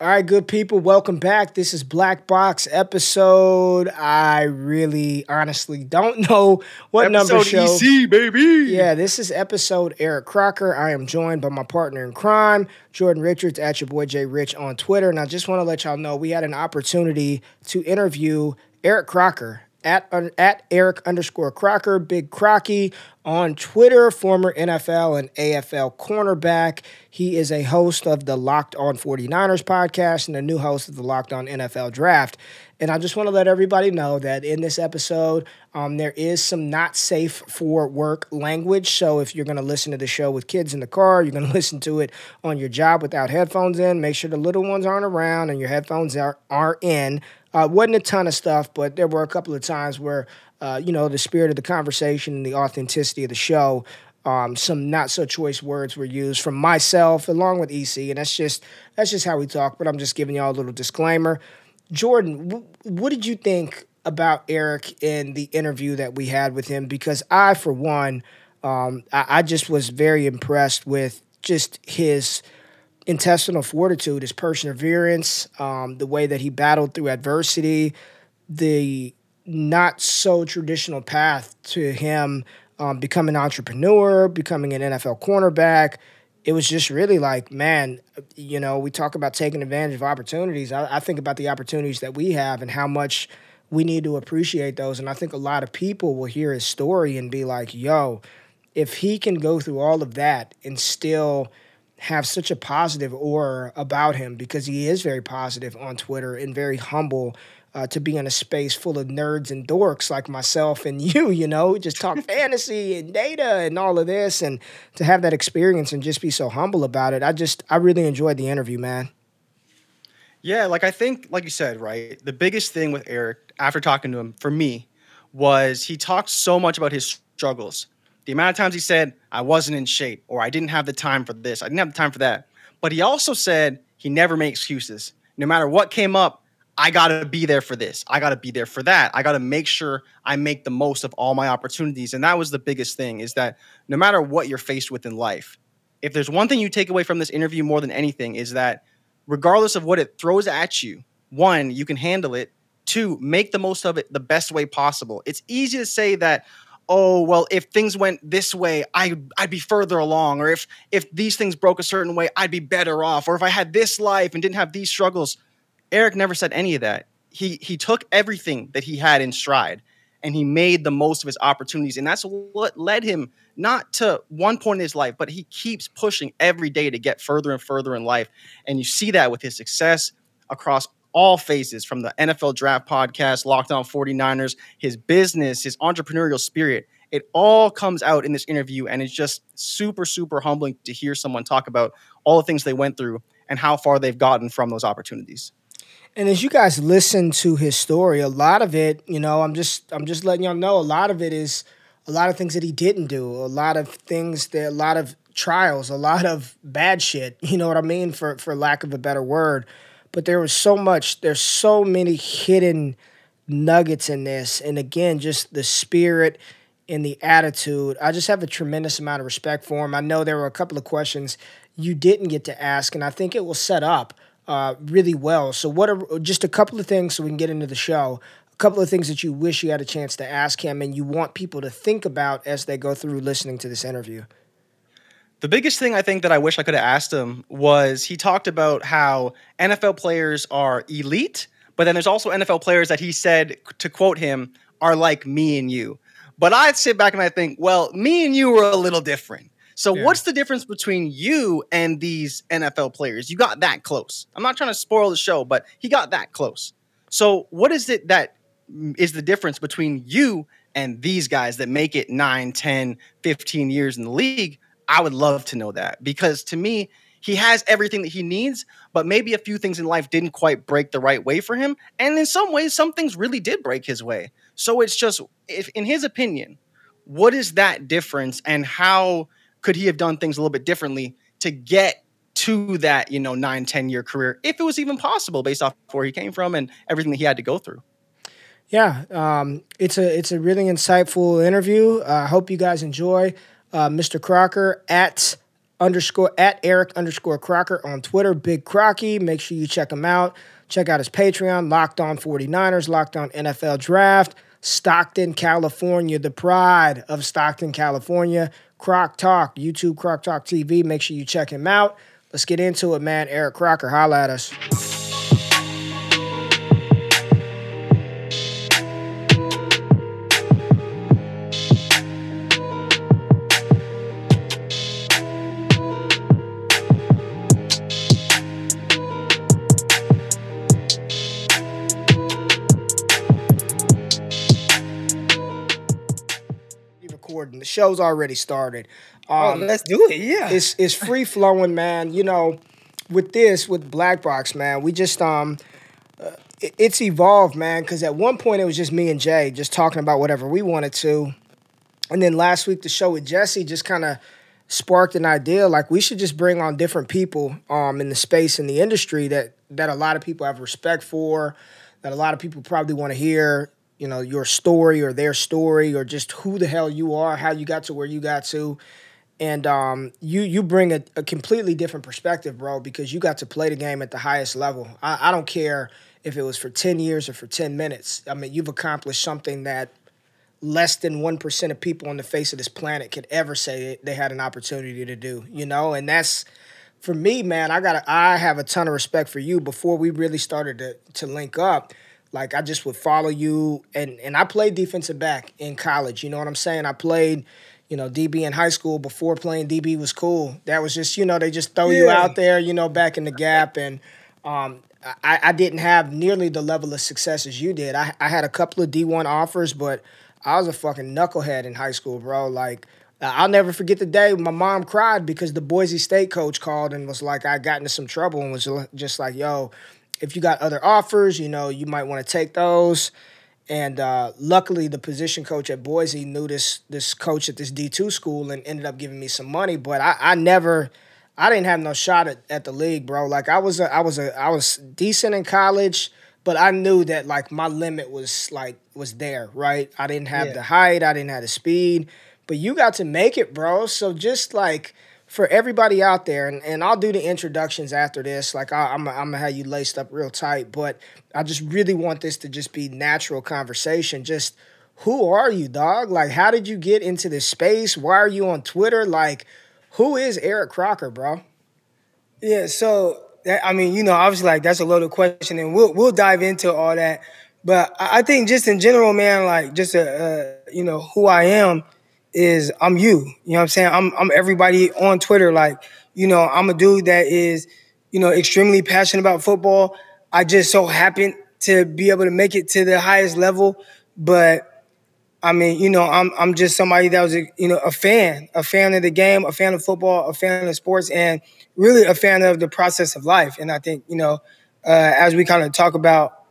All right, good people, welcome back. This is Black Box episode. I really honestly don't know what episode number show. EC, baby. Yeah, this is episode Eric Crocker. I am joined by my partner in crime, Jordan Richards, at your boy Jay Rich on Twitter. And I just want to let y'all know we had an opportunity to interview Eric Crocker at at Eric underscore Crocker, Big Crocky on Twitter, former NFL and AFL cornerback. He is a host of the Locked On 49ers podcast and a new host of the Locked On NFL Draft. And I just want to let everybody know that in this episode, um, there is some not safe for work language. So if you're going to listen to the show with kids in the car, you're going to listen to it on your job without headphones in. Make sure the little ones aren't around and your headphones are, are in. Uh, wasn't a ton of stuff, but there were a couple of times where, uh, you know, the spirit of the conversation and the authenticity of the show, um, some not so choice words were used from myself along with EC, and that's just that's just how we talk. But I'm just giving y'all a little disclaimer. Jordan, w- what did you think about Eric in the interview that we had with him? Because I, for one, um, I, I just was very impressed with just his intestinal fortitude, his perseverance, um, the way that he battled through adversity, the not so traditional path to him um, becoming an entrepreneur, becoming an NFL cornerback. It was just really like, man, you know, we talk about taking advantage of opportunities. I, I think about the opportunities that we have and how much we need to appreciate those. And I think a lot of people will hear his story and be like, yo, if he can go through all of that and still have such a positive aura about him because he is very positive on Twitter and very humble uh, to be in a space full of nerds and dorks like myself and you, you know, just talk fantasy and data and all of this and to have that experience and just be so humble about it. I just, I really enjoyed the interview, man. Yeah, like I think, like you said, right? The biggest thing with Eric after talking to him for me was he talked so much about his struggles the amount of times he said, I wasn't in shape, or I didn't have the time for this, I didn't have the time for that. But he also said he never made excuses. No matter what came up, I got to be there for this. I got to be there for that. I got to make sure I make the most of all my opportunities. And that was the biggest thing is that no matter what you're faced with in life, if there's one thing you take away from this interview more than anything is that regardless of what it throws at you, one, you can handle it. Two, make the most of it the best way possible. It's easy to say that, oh well if things went this way I I'd be further along or if if these things broke a certain way I'd be better off or if I had this life and didn't have these struggles. Eric never said any of that. He he took everything that he had in stride and he made the most of his opportunities and that's what led him not to one point in his life but he keeps pushing every day to get further and further in life and you see that with his success across all phases from the NFL Draft Podcast, Locked On 49ers, his business, his entrepreneurial spirit. It all comes out in this interview, and it's just super, super humbling to hear someone talk about all the things they went through and how far they've gotten from those opportunities. And as you guys listen to his story, a lot of it, you know, I'm just I'm just letting y'all know a lot of it is a lot of things that he didn't do, a lot of things that a lot of trials, a lot of bad shit, you know what I mean for for lack of a better word but there was so much there's so many hidden nuggets in this. And again just the spirit and the attitude. I just have a tremendous amount of respect for him. I know there were a couple of questions you didn't get to ask and i think it will set up uh, really well. So what are just a couple of things so we can get into the show. A couple of things that you wish you had a chance to ask him and you want people to think about as they go through listening to this interview The biggest thing I think that I wish I could have asked him was he talked about how NFL players are elite, but then there's also NFL players that he said, to quote him, are like me and you. But I sit back and I think, well, me and you were a little different. So yeah. what's the difference between you and these NFL players? You got that close. I'm not trying to spoil the show, but he got that close. So what is it that is the difference between you and these guys that make it 9, 10, 15 years in the league? I would love to know that because to me, he has everything that he needs, but maybe a few things in life didn't quite break the right way for him. And in some ways, some things really did break his way. So it's just, if, in his opinion, what is that difference and how could he have done things a little bit differently to get to that, you know, nine, 10 year career, if it was even possible based off where he came from and everything that he had to go through? Yeah, um, it's a it's a really insightful interview. I uh, hope you guys enjoy uh, Mr. Crocker at underscore at Eric underscore Crocker on Twitter, Big Crocky. Make sure you check him out. Check out his Patreon, Locked On 49ers, Locked On NFL Draft, Stockton, California, the pride of Stockton, California. Croc Talk, YouTube Croc Talk TV. Make sure you check him out. Let's get into it, man. Eric Crocker, holla at us. The show's already started. Oh, um, oh, let's do it. Yeah, it's it's free flowing, man. You know, with this with Black Box, man, we just um, uh, it, it's evolved, man. Because at one point it was just me and Jay just talking about whatever we wanted to, and then last week the show with Jesse just kind of sparked an idea like we should just bring on different people um in the space in the industry that that a lot of people have respect for that a lot of people probably want to hear you know your story or their story or just who the hell you are, how you got to where you got to, and um, you you bring a, a, completely different perspective, bro, because you got to play the game at the highest level. I, I don't care if it was for ten years or for ten minutes. I mean, you've accomplished something that less than 1% of people on the face of this planet could ever say they had an opportunity to do, you know? And that's for me, man, I got I have a ton of respect for you before we really started to to link up. Like I just would follow you, and and I played defensive back in college. You know what I'm saying? I played, you know, DB in high school before playing DB was cool. That was just you know they just throw yeah. you out there, you know, back in the gap, and um, I, I didn't have nearly the level of success as you did. I I had a couple of D1 offers, but I was a fucking knucklehead in high school, bro. Like. I'll never forget the day my mom cried because the Boise State coach called and was like, I got into some trouble and was just like, yo, if you got other offers, you know, you might want to take those. And uh, luckily, the position coach at Boise knew this this coach at this D two school and ended up giving me some money. But I, I never, I didn't have no shot at, at the league, bro. Like I was a, I was a, I was decent in college, but I knew that like my limit was like was there, right? I didn't have yeah. the height, I didn't have the speed, but you got to make it, bro. So just like for everybody out there, and, and I'll do the introductions after this. Like I, am I'm, I'm gonna have you laced up real tight, but I just really want this to just be natural conversation. Just who are you, dog? Like, how did you get into this space? Why are you on Twitter? Like, who is Eric Crocker, bro? Yeah, so I mean, you know, obviously, like that's a loaded question, and we'll we'll dive into all that. But I think just in general, man, like just a, uh, you know who I am is I'm you. You know what I'm saying? I'm I'm everybody on Twitter. Like, you know, I'm a dude that is, you know, extremely passionate about football. I just so happen to be able to make it to the highest level. But I mean, you know, I'm I'm just somebody that was a you know a fan, a fan of the game, a fan of football, a fan of sports, and really a fan of the process of life. And I think, you know, uh, as we kind of talk about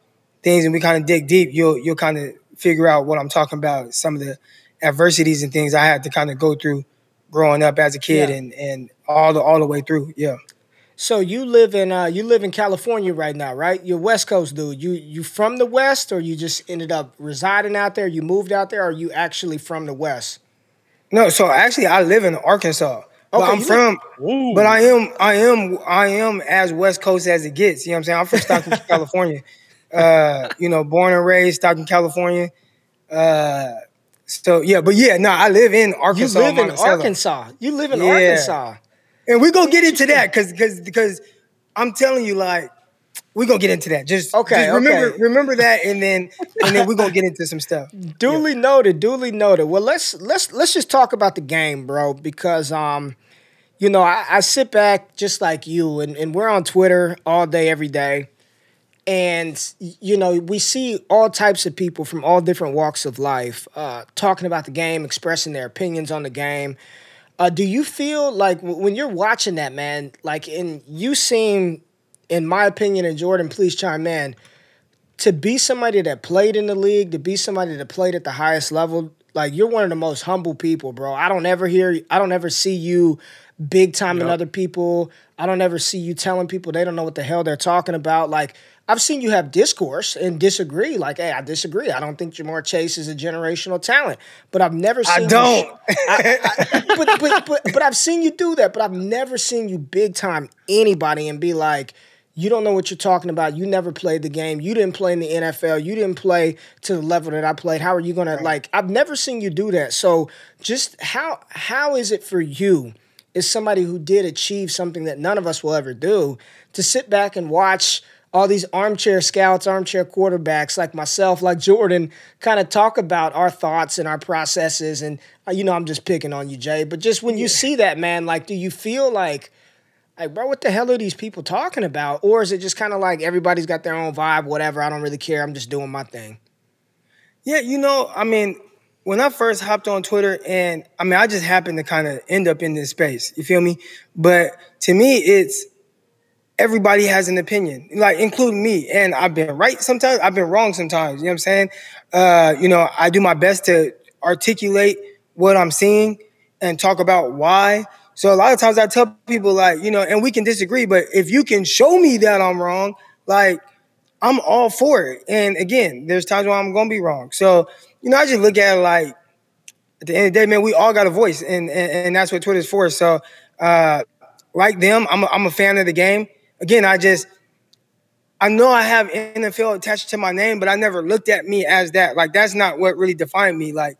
things and we kind of dig deep, you'll you'll kind of figure out what I'm talking about. Some of the adversities and things I had to kind of go through growing up as a kid yeah. and and all the all the way through. Yeah. So you live in uh, you live in California right now, right? You're West Coast dude. You you from the West, or you just ended up residing out there? You moved out there, or you actually from the West? No, so actually I live in Arkansas. Okay, But I'm from, live- but I am, I am, I am as West Coast as it gets. You know what I'm saying? I'm from Stockton, California. Uh, you know, born and raised Stockton, California. Uh, So yeah, but yeah, no, I live in Arkansas. You live in. Arkansas. You live in Yeah. Arkansas. and we're gonna get into that because because because I'm telling you, like, we're gonna get into that. Just Okay, just remember okay. remember that, and then and then we're gonna get into some stuff. Duly noted. Duly noted. Well, let's let's let's just talk about the game, bro, because um, you know, I, I sit back just like you, and, and we're on Twitter all day, every day, and you know, we see all types of people from all different walks of life uh, talking about the game, expressing their opinions on the game. Uh, do you feel like w- when you're watching that, man, like, and you seem, in my opinion, and Jordan, please chime in to be somebody that played in the league, to be somebody that played at the highest level, like you're one of the most humble people, bro. I don't ever hear, I don't ever see you big time in other people. I don't ever see you telling people they don't know what the hell they're talking about. Like I've seen you have discourse and disagree. Like, hey, I disagree. I don't think Ja'Marr Chase is a generational talent, but I've never seen. I you- don't. but, but but but I've seen you do that. But I've never seen you big time anybody and be like, you don't know what you're talking about. You never played the game. You didn't play in the NFL. You didn't play to the level that I played. How are you gonna like? I've never seen you do that. So just how how is it for you? As somebody who did achieve something that none of us will ever do, to sit back and watch all these armchair scouts, armchair quarterbacks like myself, like Jordan, kind of talk about our thoughts and our processes. And uh, you know, I'm just picking on you, Jay. But just when you see that, man, like, do you feel like, like, bro, what the hell are these people talking about? Or is it just kind of like everybody's got their own vibe, whatever? I don't really care. I'm just doing my thing. Yeah, you know, I mean, when I first hopped on Twitter, and I mean, I just happened to kind of end up in this space. You feel me? But to me, it's everybody has an opinion, like including me. And I've been right sometimes, I've been wrong sometimes. You know what I'm saying? Uh, you know, I do my best to articulate what I'm seeing and talk about why. So a lot of times I tell people like, you know, and we can disagree, but if you can show me that I'm wrong, like I'm all for it. And again, there's times when I'm gonna be wrong. So, you know, I just look at it like at the end of the day, man, we all got a voice, and and, and that's what Twitter's for. So, uh, like them, I'm a, I'm a fan of the game. Again, I just I know I have NFL attached to my name, but I never looked at me as that. Like that's not what really defined me. Like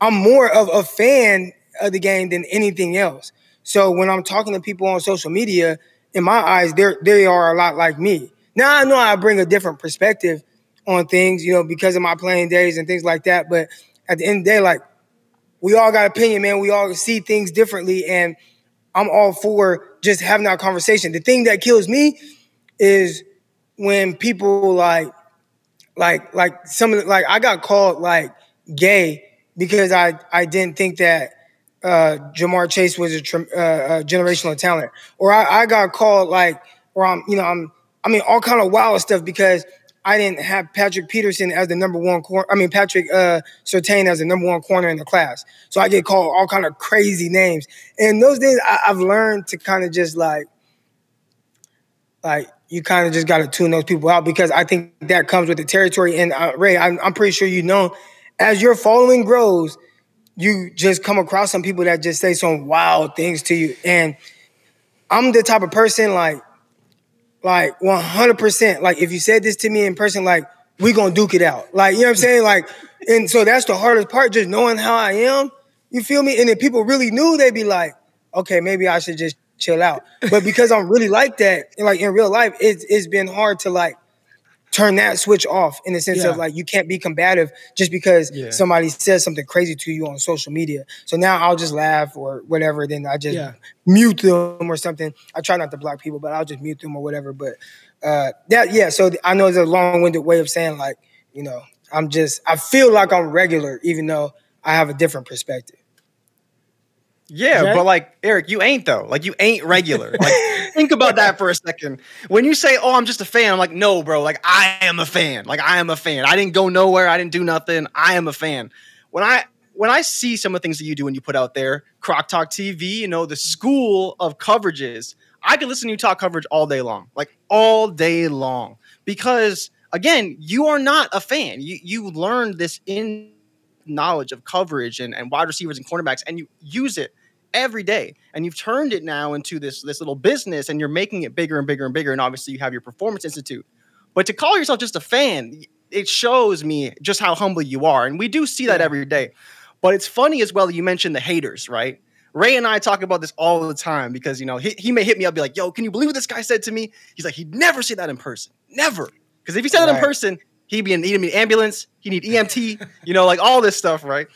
I'm more of a fan of the game than anything else. So when I'm talking to people on social media, in my eyes, they're they are a lot like me. Now I know I bring a different perspective on things, you know, because of my playing days and things like that. But at the end of the day, like we all got opinion, man. We all see things differently, and I'm all for just having that conversation. The thing that kills me is when people like, like, like some of the, like I got called like gay because I I didn't think that uh, Ja'Marr Chase was a, uh, a generational talent, or I, I got called like, or I'm you know I'm I mean all kind of wild stuff because I didn't have Patrick Peterson as the number one corner. I mean Patrick uh, Surtain as the number one corner in the class, so I get called all kind of crazy names. And those days I, I've learned to kind of just like, like you kind of just got to tune those people out because I think that comes with the territory. And uh, Ray, I'm, I'm pretty sure you know, as your following grows, you just come across some people that just say some wild things to you. And I'm the type of person like, like 100%. Like if you said this to me in person, like we gonna duke it out. Like you know what I'm saying? Like, and so that's the hardest part, just knowing how I am. You feel me? And if people really knew, they'd be like, okay, maybe I should just chill out. But because I'm really like that, and like in real life, it's it's been hard to like turn that switch off in the sense Yeah. of like you can't be combative just because Yeah. somebody says something crazy to you on social media. So now I'll just laugh or whatever. Then I just Yeah. mute them or something. I try not to block people, but I'll just mute them or whatever. But uh, that yeah. So I know it's a long-winded way of saying like you know I'm just I feel like I'm regular even though I have a different perspective. Yeah, but like Eric, you ain't though. Like you ain't regular. Like think about that for a second. When you say, "Oh, I'm just a fan," I'm like, "No, bro. Like I am a fan. Like I am a fan. I didn't go nowhere. I didn't do nothing. I am a fan." When I when I see some of the things that you do and you put out there, Croc Talk TV, you know, the school of coverages, I could listen to you talk coverage all day long, like all day long, because again, you are not a fan. You you learned this in knowledge of coverage and, and wide receivers and cornerbacks, and you use it every day. And you've turned it now into this this little business, and you're making it bigger and bigger and bigger. And obviously, you have your performance institute. But to call yourself just a fan, it shows me just how humble you are, and we do see that every day. But it's funny as well you mentioned the haters, right? Ray and I talk about this all the time because you know he, he may hit me up, be like, "Yo, can you believe what this guy said to me?" He's like, he'd never say that in person, never. Because if he said right. that in person, he'd be in he'd need an ambulance, he need EMT, you know, like all this stuff, right?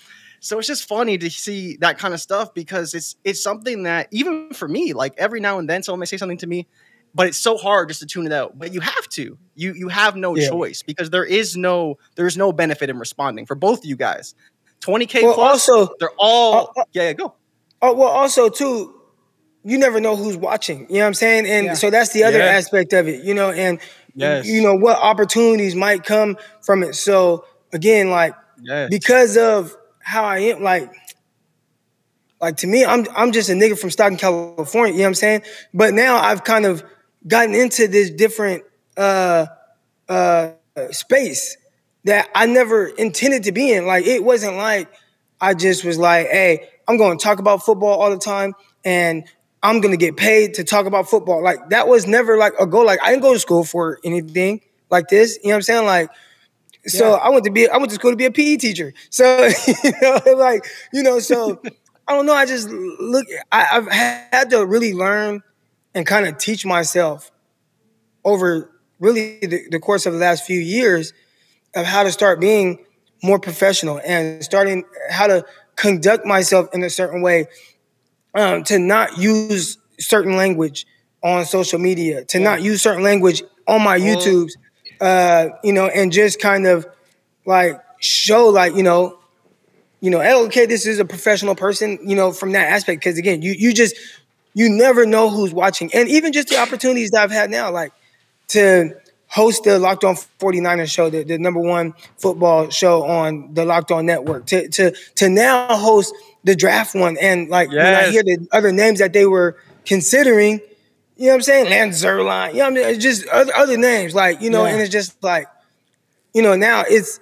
So it's just funny to see that kind of stuff because it's it's something that even for me, like every now and then someone may say something to me, but it's so hard just to tune it out. But you have to. You you have no yeah. choice because there is no there's no benefit in responding for both of you guys. 20k well, plus, also they're all uh, uh, yeah, yeah, go. Oh well, also too, you never know who's watching. You know what I'm saying? And yeah. so that's the other yeah. aspect of it. You know, and yes. you know what opportunities might come from it. So again, like yes. because of how I am, like like to me, I'm I'm just a nigga from Stockton, California. You know what I'm saying? But now I've kind of gotten into this different uh uh space that I never intended to be in. Like it wasn't like I just was like, hey, I'm going to talk about football all the time and I'm to get paid to talk about football. Like that was never like a goal. Like I didn't go to school for anything like this. You know what I'm saying? Like, so yeah. I went to be, I went to school to be a PE teacher. So, you know, like, you know, so I don't know. I just look, I, I've had to really learn and kind of teach myself over really the, the course of the last few years of how to start being more professional and starting how to conduct myself in a certain way, um, to not use certain language on social media, to not use certain language on my YouTubes, uh, you know, and just kind of like show like, you know, you know, okay, this is a professional person, you know, from that aspect. Cause again, you you just you never know who's watching. And even just the opportunities that I've had now, like to host the Locked On 49ers show, the, the number one football show on the Locked On Network, to to to now host the draft one. And like yes. when I hear the other names that they were considering, you know what I'm saying? Lance Zierlein, you know what I mean? It's just other, other names, like, you know, yeah. and it's just like, you know, now it's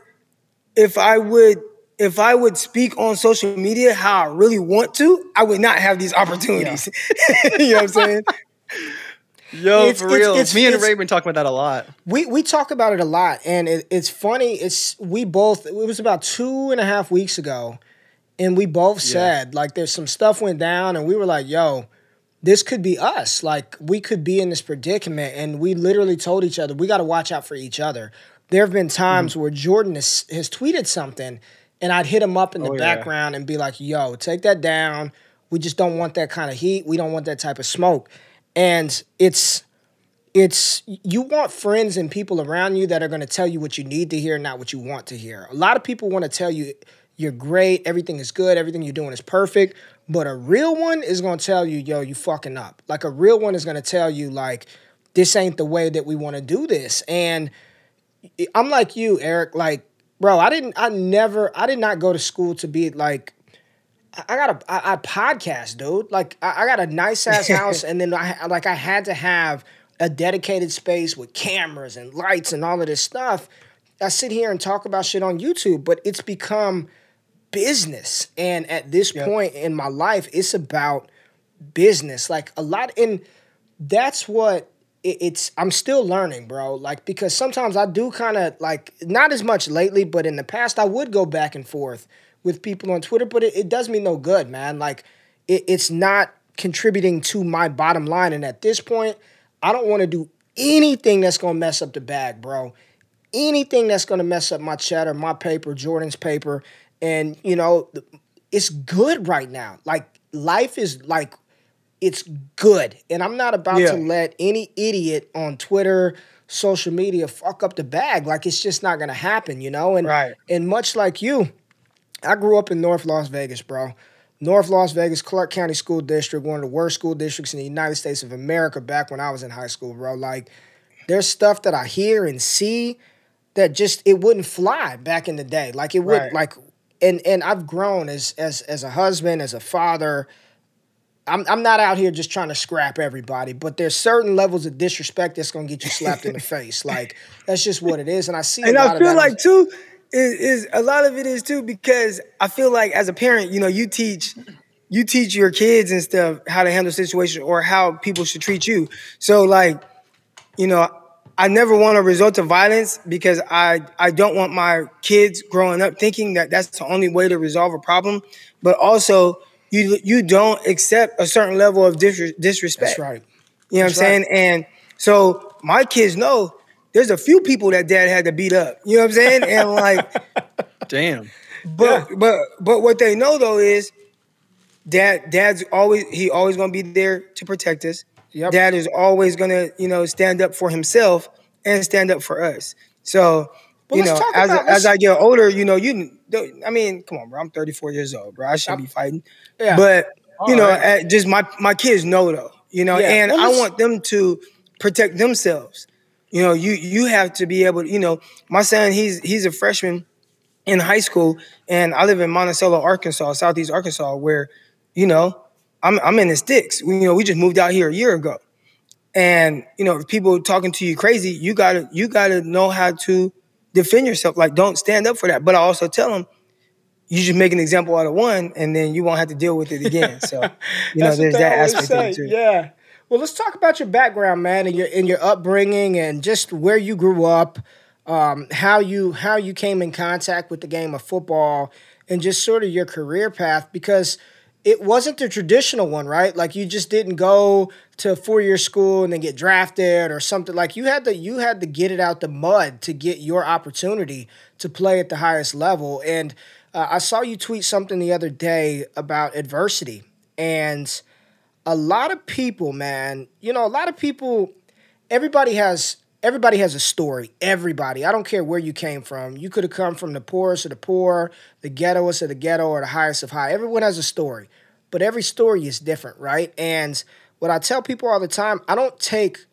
if I would if I would speak on social media how I really want to, I would not have these opportunities. Yeah. you know what I'm saying? Yo, it's, for it's, real. It's, Me and Ray been talking about that a lot. We we talk about it a lot, and it, it's funny. It's we both. It was about two and a half weeks ago, and we both said yeah. like there's some stuff went down, and we were like, "Yo, this could be us. Like we could be in this predicament." And we literally told each other we got to watch out for each other. There have been times mm-hmm. where Jordan has, has tweeted something, and I'd hit him up in the oh, background yeah. and be like, "Yo, take that down. We just don't want that kind of heat. We don't want that type of smoke." and it's it's you want friends and people around you that are going to tell you what you need to hear not what you want to hear a lot of people want to tell you you're great everything is good everything you're doing is perfect but a real one is going to tell you yo you fucking up like a real one is going to tell you like this ain't the way that we want to do this and i'm like you eric like bro i didn't i never i did not go to school to be like I got a I, I podcast, dude. Like I, I got a nice ass house, and then I like I had to have a dedicated space with cameras and lights and all of this stuff. I sit here and talk about shit on YouTube, but it's become business. And at this yep. point in my life, it's about business. Like a lot, and that's what it, it's. I'm still learning, bro. Like because sometimes I do kind of like not as much lately, but in the past I would go back and forth with people on Twitter, but it, it does me no good, man. Like it, it's not contributing to my bottom line. And at this point, I don't want to do anything that's gonna mess up the bag, bro. Anything that's gonna mess up my cheddar, my paper, Jordan's paper, and you know, it's good right now. Like life is like it's good, and I'm not about yeah. to let any idiot on Twitter, social media fuck up the bag. Like it's just not gonna happen, you know. And right. and much like you, I grew up in North Las Vegas, bro. North Las Vegas, Clark County School District, one of the worst school districts in the United States of America back when I was in high school, bro. Like, there's stuff that I hear and see that just it wouldn't fly back in the day. Like it would right. like and and I've grown as as as a husband, as a father. I'm I'm not out here just trying to scrap everybody, but there's certain levels of disrespect that's gonna get you slapped in the face. Like that's just what it is. And I see And I feel like too is, is a lot of it is too because I feel like as a parent, you know, you teach you teach your kids and stuff how to handle situations or how people should treat you. So like, you know, I never want to resort to violence because I I don't want my kids growing up thinking that that's the only way to resolve a problem. But also, you you don't accept a certain level of dis- disrespect. That's right. You know That's what I'm saying? And so my kids know there's a few people that dad had to beat up. You know what I'm saying? And like, Damn. but but but what they know though is dad dad's always he always gonna be there to protect us. Yep. Dad is always gonna you know stand up for himself and stand up for us. So Well, you know, as about- as I get older, you know, you I mean, come on, bro. I'm 34 years old, bro. I shouldn't be fighting. Yeah. But you know, right. just my my kids know though. You know, Yeah. and Well, I want them to protect themselves. You know, you you have to be able. to, You know, my son, he's he's a freshman in high school, and I live in Monticello, Arkansas, Southeast Arkansas, where, you know, I'm I'm in the sticks. We, you know, we just moved out here a year ago, and you know, if people talking to you crazy, you gotta you gotta know how to defend yourself. Like, don't stand up for that. But I also tell them, you just make an example out of one, and then you won't have to deal with it again. So, you know, there's that aspect of it say. too. Yeah. Well, let's talk about your background, man, and your in your upbringing, and just where you grew up, um, how you how you came in contact with the game of football, and just sort of your career path, because it wasn't the traditional one, right? Like you just didn't go to a four year school and then get drafted or something. Like you had to you had to get it out the mud to get your opportunity to play at the highest level. And uh, I saw you tweet something the other day about adversity and a lot of people, man, you know, a lot of people, everybody has everybody has a story. Everybody. I don't care where you came from. You could have come from the poorest of the poor, the ghettoest of the ghetto, or the highest of high. Everyone has a story. But every story is different, right? And what I tell people all the time, I don't take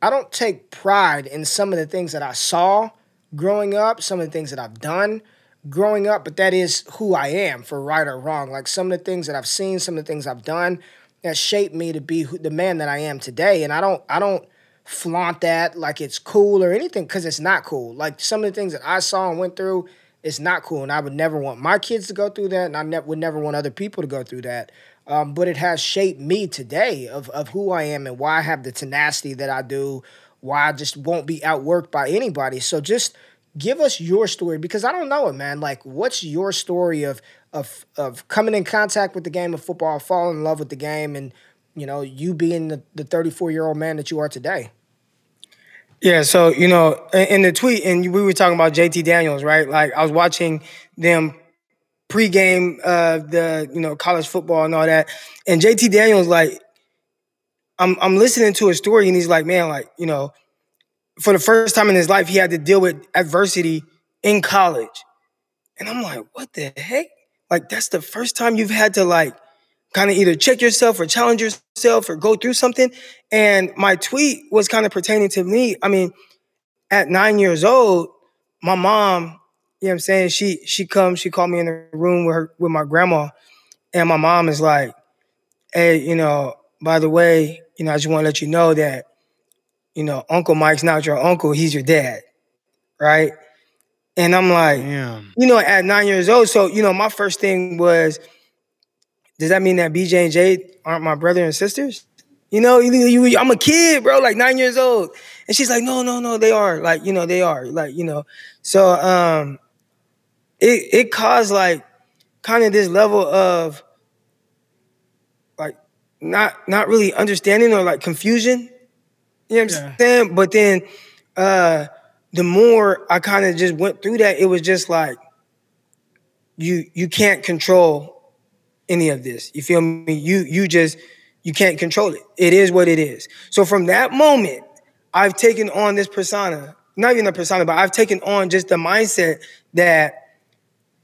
I don't take pride in some of the things that I saw growing up, some of the things that I've done growing up, but that is who I am for right or wrong. Like some of the things that I've seen, some of the things I've done that shaped me to be who, the man that I am today. And I don't I don't flaunt that like it's cool or anything because it's not cool. Like some of the things that I saw and went through, it's not cool. And I would never want my kids to go through that, and I ne- would never want other people to go through that. Um, but it has shaped me today of, of who I am and why I have the tenacity that I do, why I just won't be outworked by anybody. So just give us your story because I don't know it, man. Like, what's your story of of of coming in contact with the game of football, falling in love with the game, and you know, you being the the 34 year old man that you are today? Yeah, so you know, in the tweet, and we were talking about JT Daniels, right? Like I was watching them pregame uh the you know college football and all that, and JT Daniels like I'm I'm listening to a story and he's like, man, like you know, for the first time in his life, he had to deal with adversity in college, and I'm like, what the heck? Like that's the first time you've had to like kind of either check yourself or challenge yourself or go through something. And my tweet was kind of pertaining to me. I mean, at nine years old, my mom, you know what I'm saying, she she comes, she called me in the room with her with my grandma, and my mom is like, Hey, you know, by the way, you know, I just want to let you know that, you know, Uncle Mike's not your uncle, he's your dad. Right. And I'm like, Damn. you know, at nine years old. So, you know, my first thing was, does that mean that BJ and Jade aren't my brother and sisters? You know, you, you, I'm a kid, bro, like nine years old. And she's like, no, no, no, they are. Like, you know, they are. Like, you know. So um it it caused like kind of this level of like not not really understanding or like confusion. You know what I'm saying? But then uh the more I kind of just went through that, it was just like you you can't control any of this. You feel me? You you just you can't control it. It is what it is. So from that moment, I've taken on this persona, not even a persona, but I've taken on just the mindset that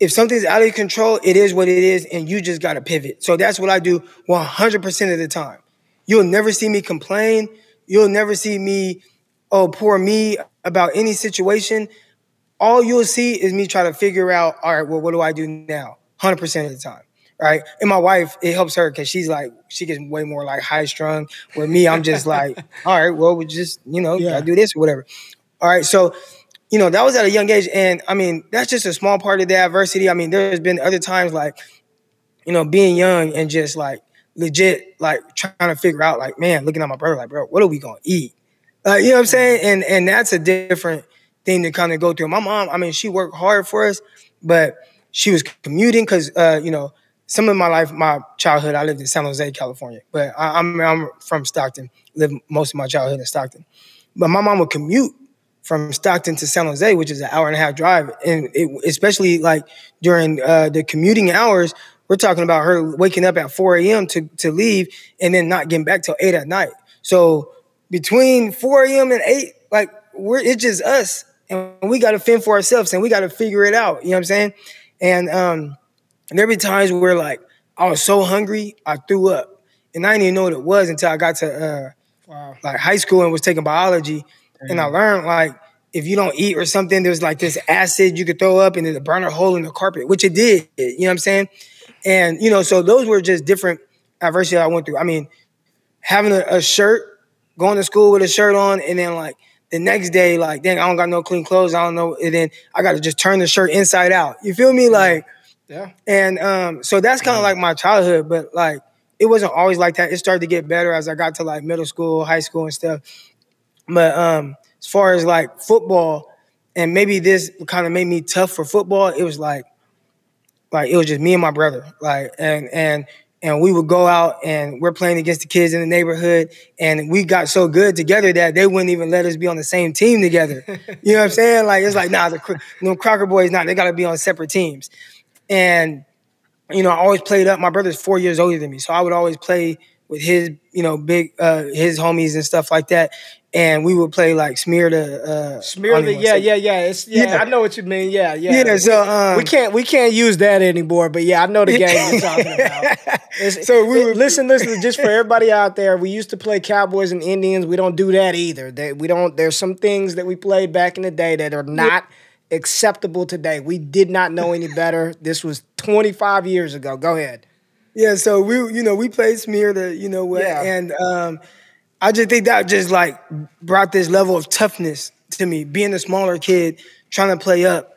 if something's out of control, it is what it is, and you just gotta pivot. So that's what I do 100% of the time. You'll never see me complain. You'll never see me, oh, poor me about any situation. All you'll see is me try to figure out, all right, well, what do I do now? 100% of the time. Right. And my wife, it helps her because she's like, she gets way more like high strung. With me, I'm just like, all right, well, we just, you know, Yeah. gotta do this or whatever. All right. So, you know, that was at a young age. And I mean, that's just a small part of the adversity. I mean, there's been other times like, you know, being young and just like legit, like trying to figure out, like, man, looking at my brother, like, bro, what are we gonna eat? Uh, you know what I'm saying? And and that's a different thing to kind of go through. My mom, I mean, she worked hard for us, but she was commuting because uh, you know some of my life, my childhood, I lived in San Jose, California, but I, am I'm, I'm from Stockton. Lived most of my childhood in Stockton, but my mom would commute from Stockton to San Jose, which is an hour and a half drive, and it, especially like during uh, the commuting hours, we're talking about her waking up at 4 a.m. to to leave and then not getting back till eight at night. So between 4 a.m. and 8, like we're it's just us. And we gotta fend for ourselves and we gotta figure it out. You know what I'm saying? And um, and there be times where like I was so hungry, I threw up. And I didn't even know what it was until I got to uh, wow. like high school and was taking biology. And I learned like if you don't eat or something, there's like this acid you could throw up and it'll burn a hole in the carpet, which it did. You know what I'm saying? And you know, so those were just different adversity I went through. I mean, having a, a shirt going to school with a shirt on, and then like the next day, like, dang, I don't got no clean clothes. I don't know. And then I got to just turn the shirt inside out. You feel me? Like, yeah. And um, so that's kind of like my childhood, but like it wasn't always like that. It started to get better as I got to like middle school, high school, and stuff. But um, as far as like football, and maybe this kind of made me tough for football. It was like, like it was just me and my brother, like, and and and we would go out and we're playing against the kids in the neighborhood and we got so good together that they wouldn't even let us be on the same team together. you know what I'm saying? Like it's like nah, the no Crocker boys not. They got to be on separate teams. And you know, I always played up. My brother's four years older than me, so I would always play with his you know big uh, his homies and stuff like that. And we would play like smear the uh, smear the yeah yeah yeah it's yeah, yeah, I know what you mean yeah yeah. Yeah so um, we can't we can't use that anymore but yeah I know the game you're talking about. It's, so we would, listen listen just for everybody out there we used to play Cowboys and Indians. We don't do that either. They, we don't there's some things that we played back in the day that are not acceptable today we did not know any better this was 25 years ago go ahead yeah so we you know we played smear the you know what yeah. and um I just think that just like brought this level of toughness to me, being a smaller kid, trying to play up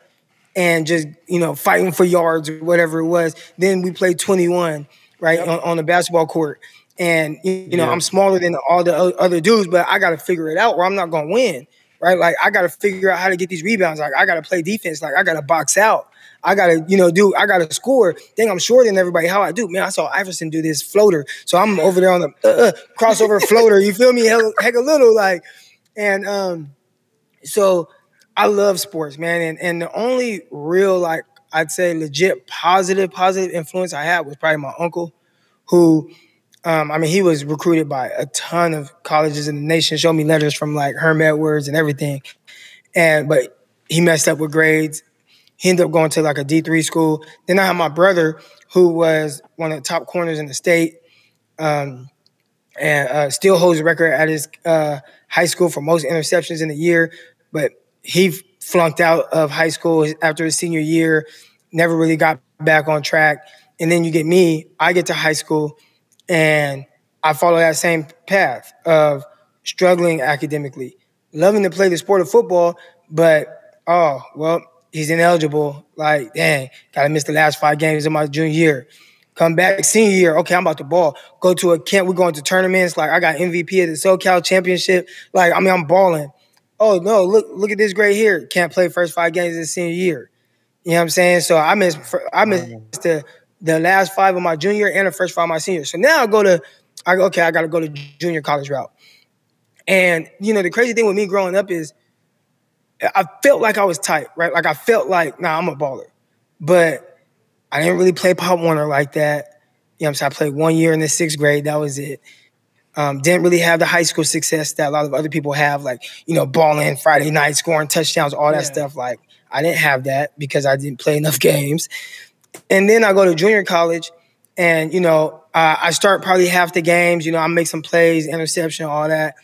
and just, you know, fighting for yards or whatever it was. Then we played 21, right, yep. on, on, the basketball court. And, you, know, yeah. I'm smaller than all the other dudes, but I got to figure it out or I'm not going to win, right? Like, I got to figure out how to get these rebounds. Like, I got to play defense. Like, I got to box out. I gotta, you know, do I gotta score. Think I'm shorter than everybody. How I do, man. I saw Iverson do this floater, so I'm over there on the uh, uh, crossover floater. You feel me? Heck, a little like, and um, so I love sports, man. And and the only real like I'd say legit positive positive influence I had was probably my uncle, who. Um, I mean, he was recruited by a ton of colleges in the nation. Showed me letters from like Herm Edwards and everything, and but he messed up with grades he ended up going to like a D3 school. Then I had my brother, who was one of the top corners in the state, um, and uh, still holds a record at his uh, high school for most interceptions in a year. But he flunked out of high school after his senior year, never really got back on track. And then you get me, I get to high school, and I follow that same path of struggling academically, loving to play the sport of football, but oh, well, he's ineligible. Like, dang, gotta miss the last five games of my junior year. Come back senior year. Okay, I'm about to ball. Go to a camp. We're going to tournaments. Like, I got MVP at the SoCal championship. Like, I mean, I'm balling. Oh no, look, look at this grade here. Can't play first five games of the senior year. You know what I'm saying? So I missed I missed the the last five of my junior and the first five of my senior. So now I go to I go, okay, I gotta go to junior college route. And you know, the crazy thing with me growing up is I felt like I was tight, right? Like I felt like, nah, I'm a baller. But I didn't really play Pop Warner like that. You know what I'm saying? I played one year in the sixth grade. That was it. Um, didn't really have the high school success that a lot of other people have, like, you know, balling Friday night, scoring touchdowns, all that yeah. stuff. Like, I didn't have that because I didn't play enough games. And then I go to junior college and, you know, uh, I start probably half the games. You know, I make some plays, interception, all that.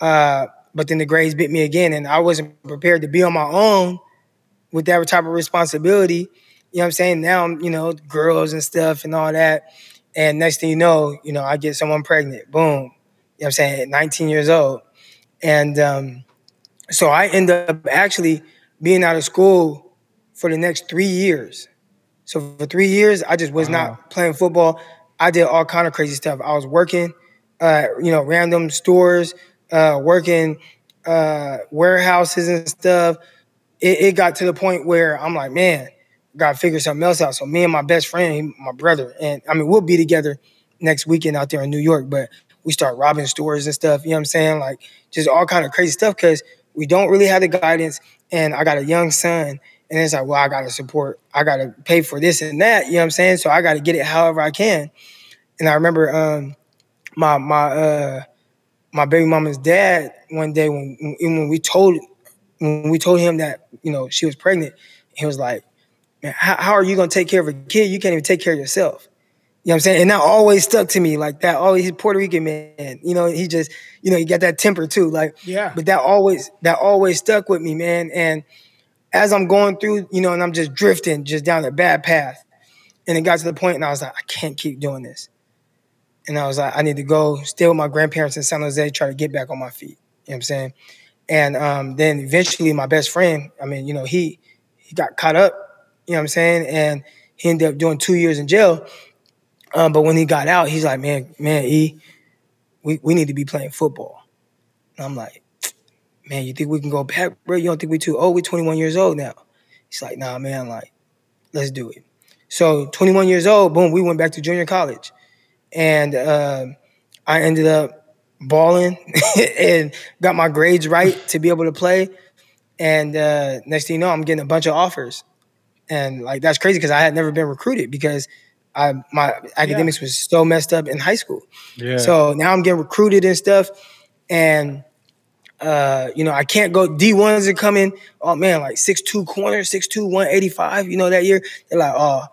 Uh, but then the grades bit me again, and I wasn't prepared to be on my own with that type of responsibility. You know what I'm saying? Now, I'm you know, girls and stuff and all that. And next thing you know, you know, I get someone pregnant. Boom. You know what I'm saying? At 19 years old. And um, so I end up actually being out of school for the next three years. So for three years, I just was wow. not playing football. I did all kind of crazy stuff. I was working, uh, you know, random stores, uh, working uh, warehouses and stuff. It, it, got to the point where I'm like, man, gotta figure something else out. So me and my best friend, my brother, and I mean, we'll be together next weekend out there in New York, but we start robbing stores and stuff. You know what I'm saying? Like just all kind of crazy stuff because we don't really have the guidance. And I got a young son, and it's like, well, I gotta support, I gotta pay for this and that. You know what I'm saying? So I gotta get it however I can. And I remember um, my my uh, my baby mama's dad one day when when we told when we told him that you know she was pregnant, he was like, "Man, how, how are you gonna take care of a kid? You can't even take care of yourself." You know what I'm saying? And that always stuck to me like that. Always he's Puerto Rican man. You know, he just, you know, he got that temper too. Like, yeah. But that always, that always stuck with me, man. And as I'm going through, you know, and I'm just drifting just down a bad path. And it got to the point and I was like, I can't keep doing this. And I was like, I need to go stay with my grandparents in San Jose, try to get back on my feet. You know what I'm saying? And um, then eventually my best friend, I mean, you know, he he got caught up, you know what I'm saying? And he ended up doing two years in jail. Um, but when he got out, he's like, man, man, E, we, we need to be playing football. And I'm like, man, you think we can go back, bro? You don't think we too old? We're 21 years old now. He's like, nah, man, like, let's do it. So 21 years old, boom, we went back to junior college. And uh, I ended up balling and got my grades right to be able to play. And uh, next thing you know, I'm getting a bunch of offers. And like that's crazy because I had never been recruited because I my academics yeah. was so messed up in high school. Yeah. So now I'm getting recruited and stuff. And uh, you know, I can't go D1s are coming. Oh man, like 6'2 corner, 6'2, 185, you know, that year. They're like, oh,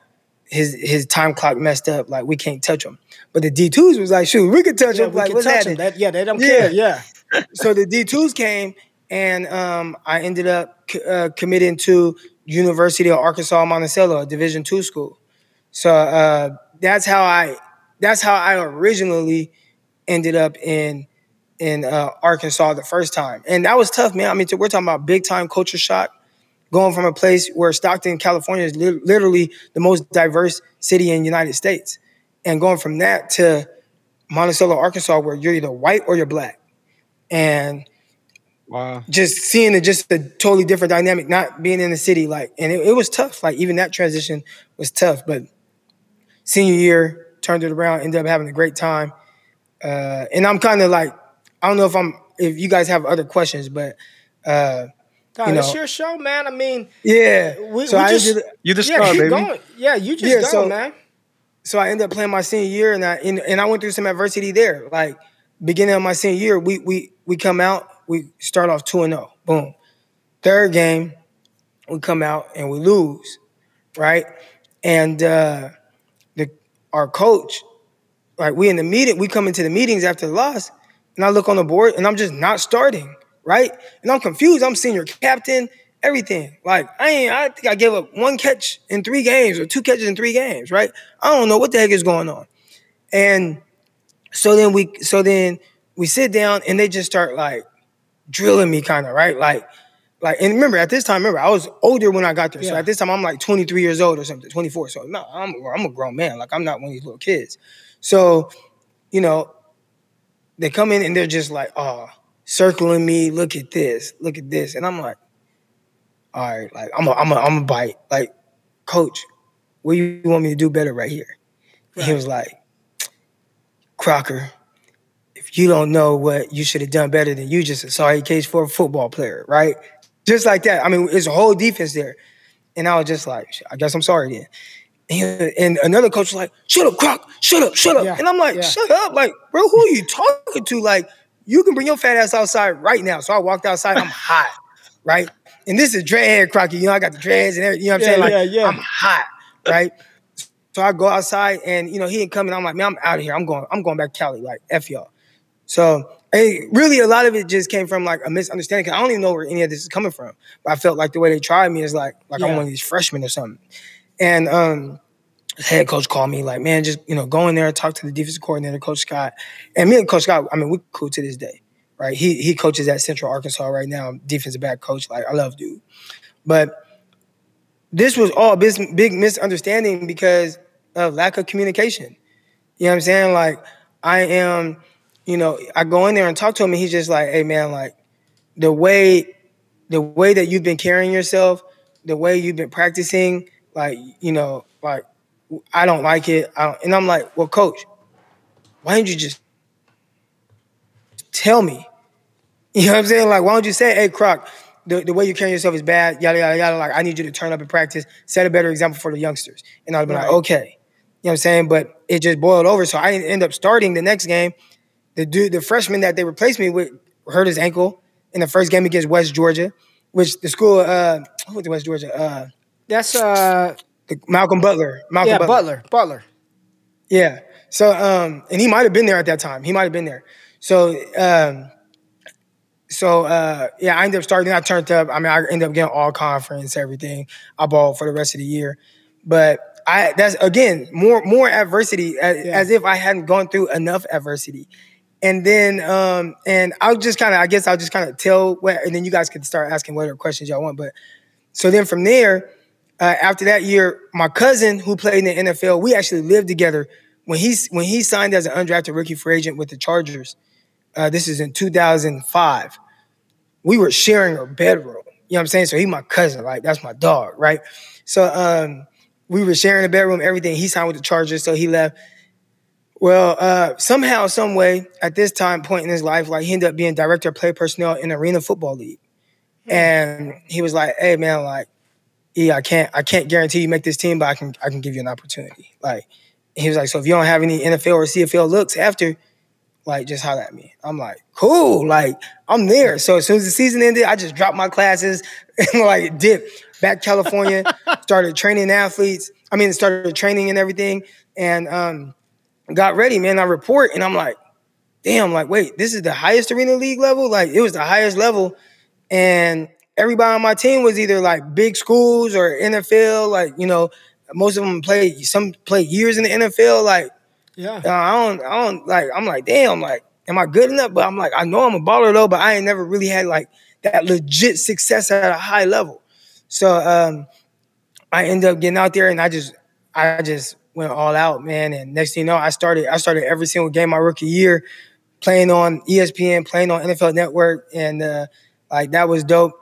his his time clock messed up. Like we can't touch him. But the D2s was like, shoot, we could touch yeah, him. like, what's happening? That, yeah, they don't yeah. care. Yeah. so the D2s came, and um, I ended up uh, committing to University of Arkansas Monticello, a Division two school. So uh, that's how I that's how I originally ended up in in uh, Arkansas the first time, and that was tough, man. I mean, we're talking about big time culture shock, going from a place where Stockton, California, is li- literally the most diverse city in the United States, and going from that to Monticello, Arkansas, where you're either white or you're black, and Wow. Just seeing it, just a totally different dynamic, not being in the city, like, and it, it, was tough. Like, even that transition was tough. But senior year, turned it around, ended up having a great time. Uh, and I'm kind of like, I don't know if I'm, if you guys have other questions, but, uh, God, you know, it's your show, man. I mean, yeah. We, so we just, you just yeah, keep baby. going. Yeah, you just yeah, go, so, man. So I ended up playing my senior year, and I and, and I went through some adversity there. Like beginning of my senior year, we we we come out, we start off two and zero. Oh. Boom. Third game, we come out and we lose, right? And uh, the our coach, like we in the meeting, we come into the meetings after the loss, and I look on the board and I'm just not starting, right? And I'm confused. I'm senior captain, everything. Like I ain't, I think I gave up one catch in three games or two catches in three games, right? I don't know what the heck is going on. And so then we, so then we sit down and they just start like drilling me, kind of, right? Like, like, and remember at this time, remember I was older when I got there. Yeah. So at this time, I'm like 23 years old or something, 24. So no, I'm I'm a grown man. Like I'm not one of these little kids. So, you know, they come in and they're just like, oh, circling me. Look at this. Look at this. And I'm like, all right, like I'm a, I'm a, I'm a bite. Like, coach, what do you want me to do better right here? Right. He was like, Crocker, if you don't know what you should have done better than you just a sorry case for a football player, right? Just like that. I mean, it's a whole defense there. And I was just like, I guess I'm sorry then. And, another coach was like, shut up, Croc, shut up, shut up. Yeah, and I'm like, yeah. shut up. Like, bro, who are you talking to? Like, you can bring your fat ass outside right now. So I walked outside, I'm hot, right? And this is dreadhead Crocky. You know, I got the dreads and everything. You know what I'm yeah, saying? Like, yeah, I'm hot, right? so I go outside and you know, he ain't coming. I'm like, man, I'm out of here. I'm going, I'm going back to Cali. Like, F y'all. So hey, really a lot of it just came from like a misunderstanding. Cause I don't even know where any of this is coming from. But I felt like the way they tried me is like like I'm one of these freshmen or something. And um, head coach called me like, man, just you know, go in there and talk to the defensive coordinator, Coach Scott. And me and Coach Scott, I mean, we cool to this day, right? He he coaches at Central Arkansas right now, defensive back coach. Like, I love dude. But this was all big, big misunderstanding because of lack of communication. You know what I'm saying? Like, I am, you know, I go in there and talk to him, and he's just like, hey man, like, the way the way that you've been carrying yourself, the way you've been practicing, like you know, like I don't like it. I don't, and I'm like, well, coach, why don't you just tell me? You know what I'm saying? Like, why don't you say, hey, Croc, the, the way you're carrying yourself is bad, yada, yada, yada. Like, I need you to turn up and practice, set a better example for the youngsters. And I'd be right. like, okay. You know what I'm saying? But it just boiled over. So I end up starting the next game. The dude, the freshman that they replaced me with hurt his ankle in the first game against West Georgia, which the school, uh, who to West Georgia? Uh, That's uh, Malcolm Butler. Malcolm yeah, Butler. Butler. Butler. Yeah. So, um, and he might have been there at that time. He might have been there. So, um, so uh, yeah, I ended up starting. I turned up. I mean, I ended up getting all conference, everything. I balled for the rest of the year, but I that's again more more adversity as, yeah. as if I hadn't gone through enough adversity. And then um, and I'll just kind of I guess I'll just kind of tell what, and then you guys can start asking whatever questions y'all want. But so then from there, uh, after that year, my cousin who played in the NFL, we actually lived together when he's when he signed as an undrafted rookie free agent with the Chargers. Uh, this is in 2005. We were sharing a bedroom. You know what I'm saying? So he my cousin, like that's my dog, right? So um, we were sharing a bedroom, everything. He signed with the Chargers, so he left. Well, uh, somehow, some way, at this time point in his life, like he ended up being director of play personnel in Arena Football League, hmm. and he was like, "Hey, man, like, yeah, I can't, I can't guarantee you make this team, but I can, I can give you an opportunity." Like, he was like, "So if you don't have any NFL or CFL looks after, like, just holler at me." I'm like, "Cool, like, I'm there." So as soon as the season ended, I just dropped my classes and like dip back California, started training athletes. I mean, started training and everything, and um, got ready, man. I report, and I'm like, damn, like, wait, this is the highest arena league level? Like, it was the highest level. And everybody on my team was either like big schools or NFL, like, you know, most of them played some played years in the NFL. Like, yeah, uh, I don't, I don't like. I'm like, damn, like, am I good enough? But I'm like, I know I'm a baller though, but I ain't never really had like that legit success at a high level. So um, I ended up getting out there and I just I just went all out, man. And next thing you know, I started I started every single game my rookie year, playing on ESPN, playing on NFL Network, and uh, like that was dope.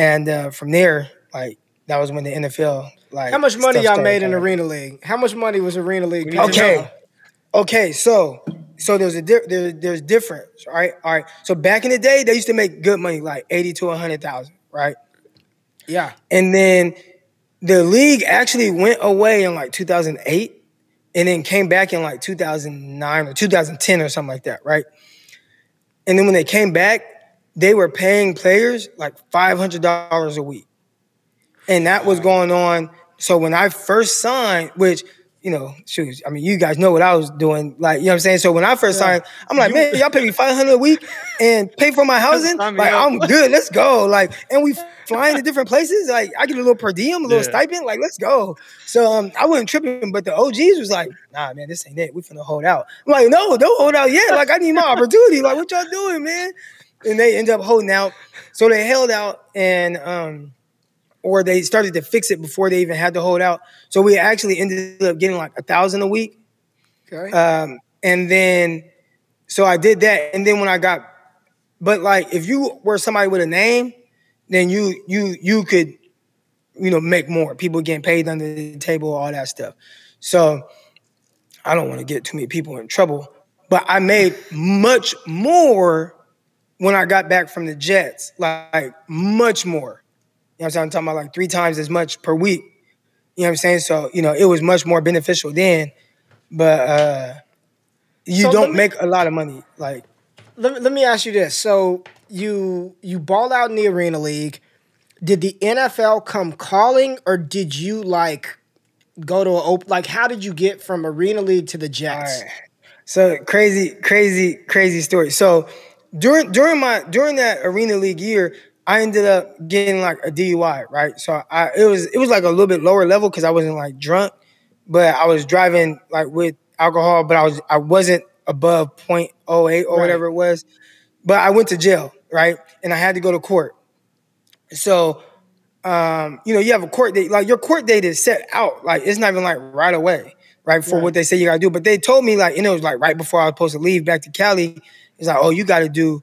And uh, from there, like that was when the NFL like how much money y'all made in Arena League? How much money was Arena League? Okay, okay, so so there's a di- there, there's difference, right? All right. So back in the day, they used to make good money, like eighty to hundred thousand, right? Yeah. And then the league actually went away in like 2008 and then came back in like 2009 or 2010 or something like that, right? And then when they came back, they were paying players like $500 a week. And that was going on. So when I first signed, which you know, shoes. I mean, you guys know what I was doing. Like, you know what I'm saying? So when I first yeah. signed, I'm like, man, y'all pay me 500 a week and pay for my housing. like, I'm good. Let's go. Like, and we flying to different places. Like, I get a little per diem, a little yeah. stipend. Like, let's go. So um, I wasn't tripping, but the OGs was like, nah, man, this ain't it. We finna hold out. I'm like, no, don't hold out yet. Like, I need my opportunity. Like, what y'all doing, man? And they end up holding out. So they held out and um, or they started to fix it before they even had to hold out. So we actually ended up getting like a thousand a week. Okay. Um, and then, so I did that, and then when I got, but like if you were somebody with a name, then you you you could, you know, make more. People getting paid under the table, all that stuff. So I don't want to get too many people in trouble, but I made much more when I got back from the Jets, like much more You know what I'm saying? I'm talking about like three times as much per week. You know what I'm saying? So, you know, it was much more beneficial then. But uh you so don't me, make a lot of money. Like let me, let me ask you this. So you you ball out in the arena league. Did the NFL come calling or did you like go to a open like how did you get from arena league to the Jets? So crazy, crazy, crazy story. So during during my during that arena league year, I ended up getting like a DUI, right? So I it was it was like a little bit lower level because I wasn't like drunk, but I was driving like with alcohol, but I was I wasn't above 0.08 or right. whatever it was. But I went to jail, right? And I had to go to court. So um, you know, you have a court date, like your court date is set out, like it's not even like right away, right? For right. what they say you gotta do. But they told me like, you know, it was like right before I was supposed to leave back to Cali. It's like, oh, you gotta do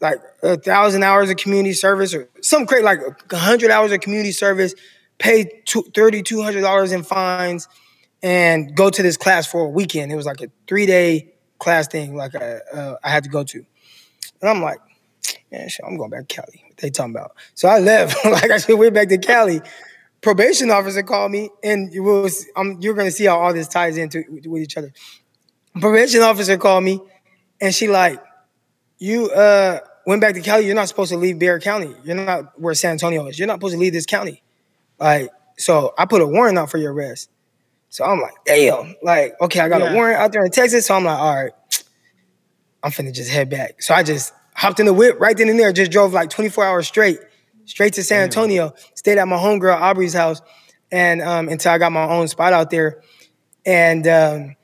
like a thousand hours of community service or some crazy like a hundred hours of community service, pay thirty two hundred dollars in fines, and go to this class for a weekend. It was like a three day class thing, like I, uh, I had to go to, and I'm like, man, shit, I'm going back to Cali. What they talking about? So I left. like I said, went back to Cali. Probation officer called me, and you will, I'm, you're going to see how all this ties into with each other. Probation officer called me, and she like, you uh went back to Cali. You're not supposed to leave Bexar County. You're not where San Antonio is. You're not supposed to leave this county. Like, so I put a warrant out for your arrest. So I'm like, damn. Like, okay, I got yeah. a warrant out there in Texas. So I'm like, all right, I'm finna just head back. So I just hopped in the whip right then and there, just drove like 24 hours straight, straight to San Antonio, stayed at my homegirl Aubrey's house, and um, until I got my own spot out there. And um,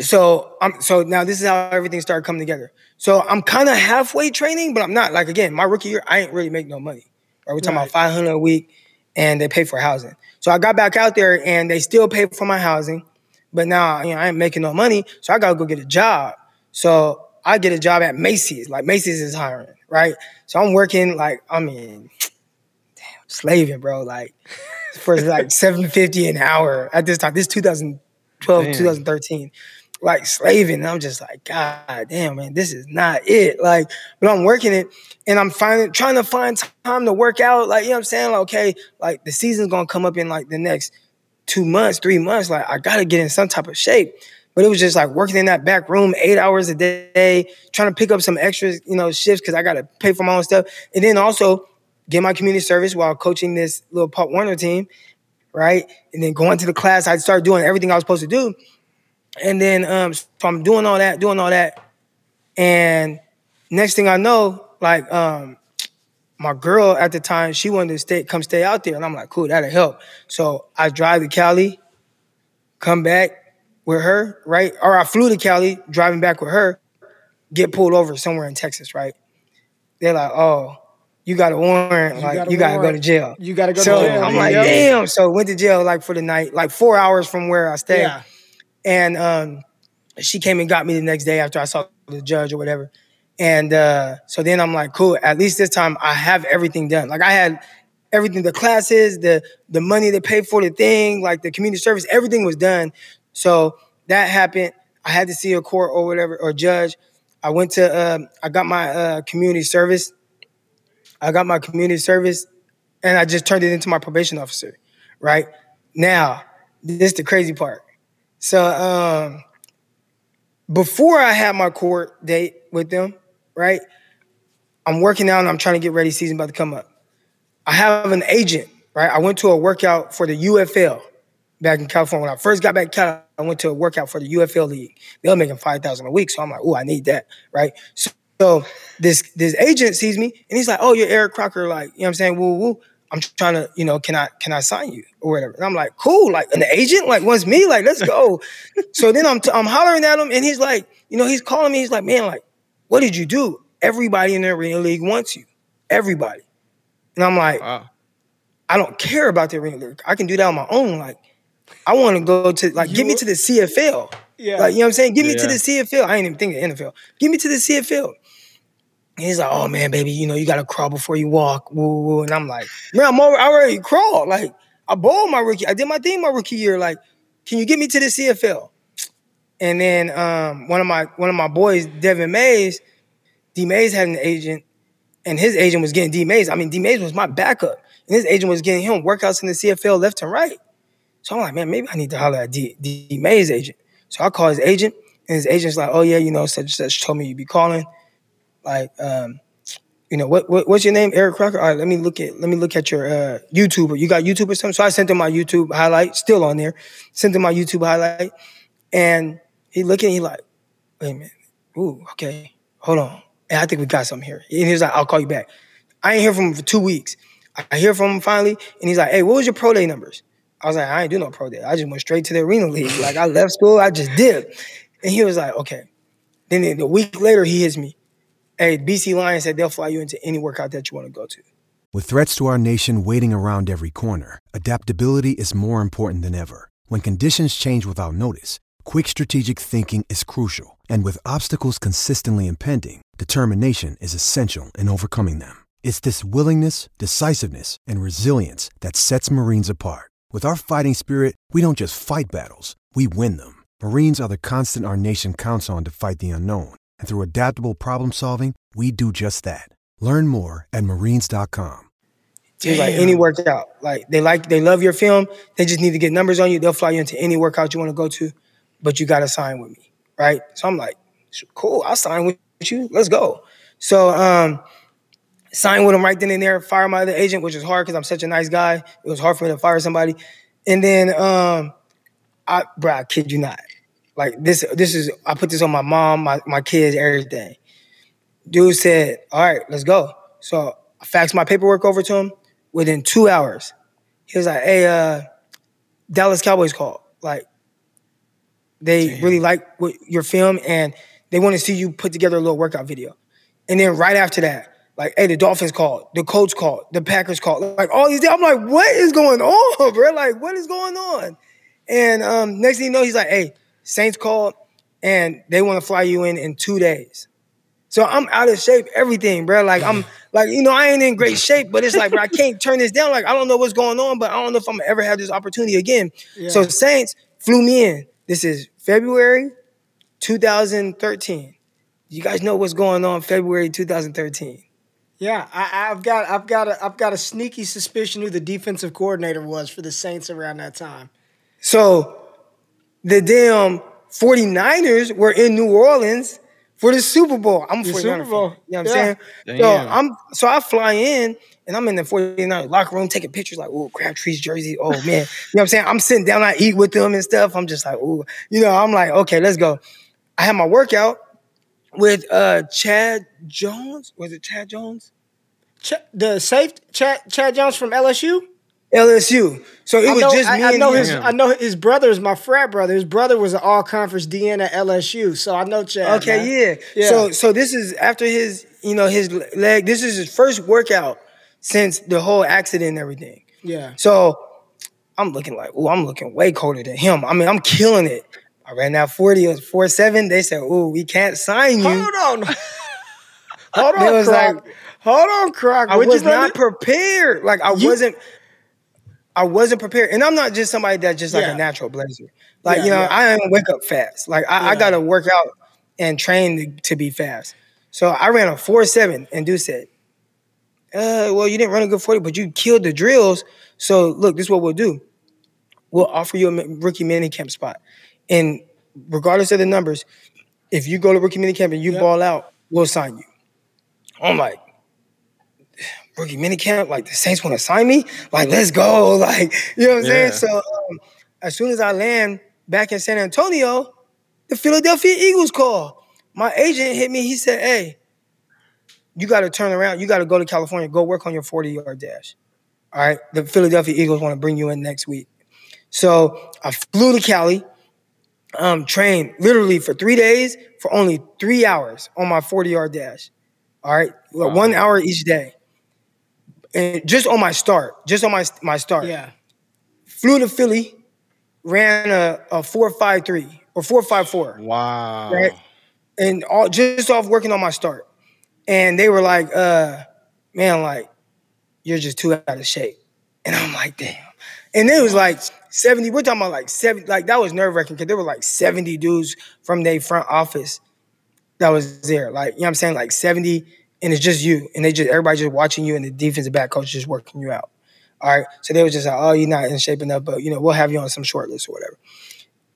so I'm so now this is how everything started coming together. So I'm kind of halfway training, but I'm not. Like again, my rookie year, I ain't really make no money. Right? We're talking right. about 500 a week, and they pay for housing. So I got back out there, and they still pay for my housing, but now you know I ain't making no money, so I gotta go get a job. So I get a job at Macy's. Like Macy's is hiring, right? So I'm working like I mean, damn, slaving, bro. Like for like 750 an hour at this time. This 2012, damn. 2013 like slaving. And I'm just like, God damn, man, this is not it. Like, but I'm working it and I'm finding trying to find time to work out. Like, you know what I'm saying? Like, okay, like the season's gonna come up in like the next two months, three months. Like, I gotta get in some type of shape. But it was just like working in that back room eight hours a day, trying to pick up some extra, you know, shifts because I gotta pay for my own stuff. And then also get my community service while coaching this little Pop Warner team, right? And then going to the class, I'd start doing everything I was supposed to do. And then um, so I'm doing all that, doing all that. And next thing I know, like um, my girl at the time, she wanted to stay, come stay out there. And I'm like, cool, that'll help. So I drive to Cali, come back with her, right? Or I flew to Cali, driving back with her, get pulled over somewhere in Texas, right? They're like, oh, you got a warrant, you like got you gotta go to jail. You gotta go so to jail. I'm like, damn. So went to jail like for the night, like four hours from where I stayed. Yeah. And um, she came and got me the next day after I saw the judge or whatever. And uh, so then I'm like, cool. At least this time I have everything done. Like I had everything, the classes, the the money to pay for the thing, like the community service, everything was done. So that happened. I had to see a court or whatever or judge. I went to uh, I got my uh, community service. I got my community service, and I just turned it into my probation officer. Right now, this is the crazy part. So um, before I had my court date with them, right? I'm working out and I'm trying to get ready. Season about to come up. I have an agent, right? I went to a workout for the UFL back in California. When I first got back to California, I went to a workout for the UFL league. They were making five thousand a week, so I'm like, oh, I need that, right? So, so, this this agent sees me and he's like, oh, you're Eric Crocker, like you know what I'm saying? Woo woo. I'm trying to, you know, can I can I sign you or whatever? And I'm like, cool, like an agent, like wants me, like let's go. so then I'm t- I'm hollering at him, and he's like, you know, he's calling me. He's like, man, like, what did you do? Everybody in the arena league wants you, everybody. And I'm like, wow. I don't care about the arena league. I can do that on my own. Like, I want to go to like, you get me to the CFL. Yeah. Like, you know what I'm saying? Give me yeah. to the CFL. I ain't even thinking NFL. Give me to the CFL. And he's like, oh man, baby, you know, you gotta crawl before you walk. Woo, woo. And I'm like, man, I'm already, I already crawled. Like, I bowled my rookie. I did my thing my rookie year. Like, can you get me to the CFL? And then um, one of my one of my boys, Devin Mays, D Mays had an agent, and his agent was getting D Mays. I mean, D Mays was my backup, and his agent was getting him workouts in the CFL left and right. So I'm like, man, maybe I need to holler at D, D Mays' agent. So I call his agent, and his agent's like, oh yeah, you know, such such told me you'd be calling like um, you know what, what, what's your name? Eric crocker? All right let me look at let me look at your uh youtube. You got youtube or something? So i sent him my youtube highlight still on there. Sent him my youtube highlight. And he looking he like wait a minute. Ooh okay. Hold on. And i think we got something here. And he was like i'll call you back. I ain't hear from him for two weeks. I hear from him finally and he's like hey what was your pro day numbers? I was like i ain't do no pro day. I just went straight to the arena league. Like i left school i just did. And he was like okay. Then a week later he hits me Hey, BC Lions said they'll fly you into any workout that you want to go to. With threats to our nation waiting around every corner, adaptability is more important than ever. When conditions change without notice, quick strategic thinking is crucial And with obstacles consistently impending, determination is essential in overcoming them. It's this willingness, decisiveness, and resilience that sets Marines apart. With our fighting spirit, we don't just fight battles, we win them. Marines are the constant our nation counts on to fight the unknown. And through adaptable problem solving, we do just that. Learn more at marines.com. It's like any workout. Like they like they love your film. They just need to get numbers on you. They'll fly you into any workout you want to go to, but you gotta sign with me. Right? So I'm like, cool, I'll sign with you. Let's go. So um sign with him right then and there, fire my other agent, which is hard because I'm such a nice guy. It was hard for me to fire somebody. And then um I bro, I kid you not. Like this this is I put this on my mom, my, my kids, everything. Dude said, All right, let's go. So I faxed my paperwork over to him within two hours. He was like, Hey, uh, Dallas Cowboys called. Like, they Damn. really like what your film and they want to see you put together a little workout video. And then right after that, like, hey, the Dolphins called, the Colts called, the Packers called, like all these. I'm like, what is going on, bro? Like, what is going on? And um, next thing you know, he's like, hey, Saints called, and they want to fly you in in two days. So I'm out of shape, everything, bro. Like I'm like, you know, I ain't in great shape, but it's like, bro, I can't turn this down. Like, I don't know what's going on, but I don't know if I'm gonna ever have this opportunity again. Yeah. So Saints flew me in. This is February 2013. You guys know what's going on February 2013. Yeah, I, have got I've got a I've got a sneaky suspicion who the defensive coordinator was for the Saints around that time. So the damn 49ers were in New Orleans for the Super Bowl. I'm a 49er Super Bowl. Fan, you know what I'm yeah. saying? Damn. So I'm so I fly in and I'm in the 49 locker room taking pictures like, oh, Crabtree's jersey. Oh man. you know what I'm saying? I'm sitting down, I eat with them and stuff. I'm just like, oh, you know, I'm like, okay, let's go. I had my workout with uh Chad Jones. Was it Chad Jones? Ch- the safe Chad Chad Jones from LSU? LSU. So it I was know, just me I, I know his. I know his brother is my frat brother. His brother was an all conference DN at LSU. So I know Chad. Okay, yeah. yeah. So so this is after his you know his leg. This is his first workout since the whole accident and everything. Yeah. So I'm looking like, oh, I'm looking way colder than him. I mean, I'm killing it. I ran out 40, it was 4 7. They said, oh, we can't sign you. Hold on. Hold on, was Croc. Like, Hold on, Croc. I was not prepared. Like I you, wasn't I wasn't prepared. And I'm not just somebody that's just like yeah. a natural blazer. Like, yeah, you know, yeah. I don't wake up fast. Like I, I gotta work out and train to, to, be fast. So I ran a 4-7 and dude said, uh, well, you didn't run a good 40, but you killed the drills. So look, this is what we'll do. We'll offer you a rookie mini camp spot. And regardless of the numbers, if you go to rookie mini camp and you ball out, we'll sign you. I'm like, rookie mini camp, like the Saints want to sign me, like let's go, like you know what I'm yeah. saying. So um, as soon as I land back in San Antonio, the Philadelphia Eagles call. My agent hit me. He said, "Hey, you got to turn around. You got to go to California. Go work on your 40 yard dash. All right. The Philadelphia Eagles want to bring you in next week. So I flew to Cali, um, trained literally for three days for only three hours on my 40 yard dash. All right. Wow. One hour each day and just on my start, just on my my start. Yeah. Flew to Philly, ran a, a four five three or four five four. Wow. Right. And all just off working on my start. And they were like, uh, man, like, you're just too out of shape. And I'm like, damn. And it was like 70, we're talking about like 70, like that was nerve wracking because there were like 70 dudes from their front office that was there. Like, you know what I'm saying? Like 70 and it's just you, and they just everybody just watching you, and the defensive back coach just working you out. All right, so they was just like, oh, you're not in shape enough, but you know we'll have you on some short list or whatever.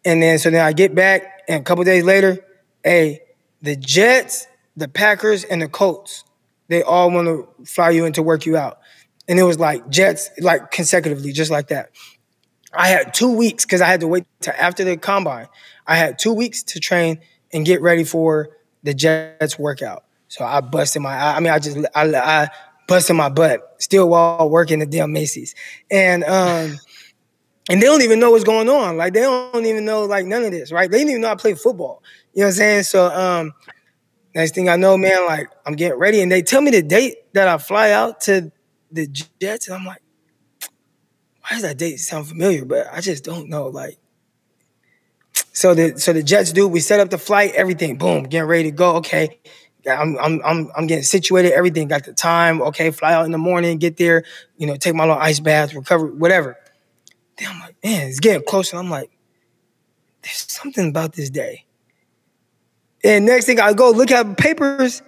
And then so then I get back, and a couple days later, hey, the Jets, the Packers, and the Colts, they all want to fly you in to work you out, and it was like Jets, like consecutively, just like that. I had two weeks because I had to wait to after the combine. I had two weeks to train and get ready for the Jets workout. So I busted my, I mean, I just, I, I busted my butt still while working the damn Macy's. And, um, and they don't even know what's going on. Like they don't even know like none of this, right? They didn't even know I play football. You know what I'm saying? So, um, next thing I know, man, like I'm getting ready and they tell me the date that I fly out to the Jets. And I'm like, why does that date sound familiar? But I just don't know. Like, So the so the Jets do. We set up the flight, everything. Boom, getting ready to go. Okay, I'm I'm I'm I'm getting situated. Everything got the time. Okay, fly out in the morning, get there. You know, take my little ice bath, recover, whatever. Then I'm like, man, it's getting closer. I'm like, there's something about this day. And next thing I go look at papers,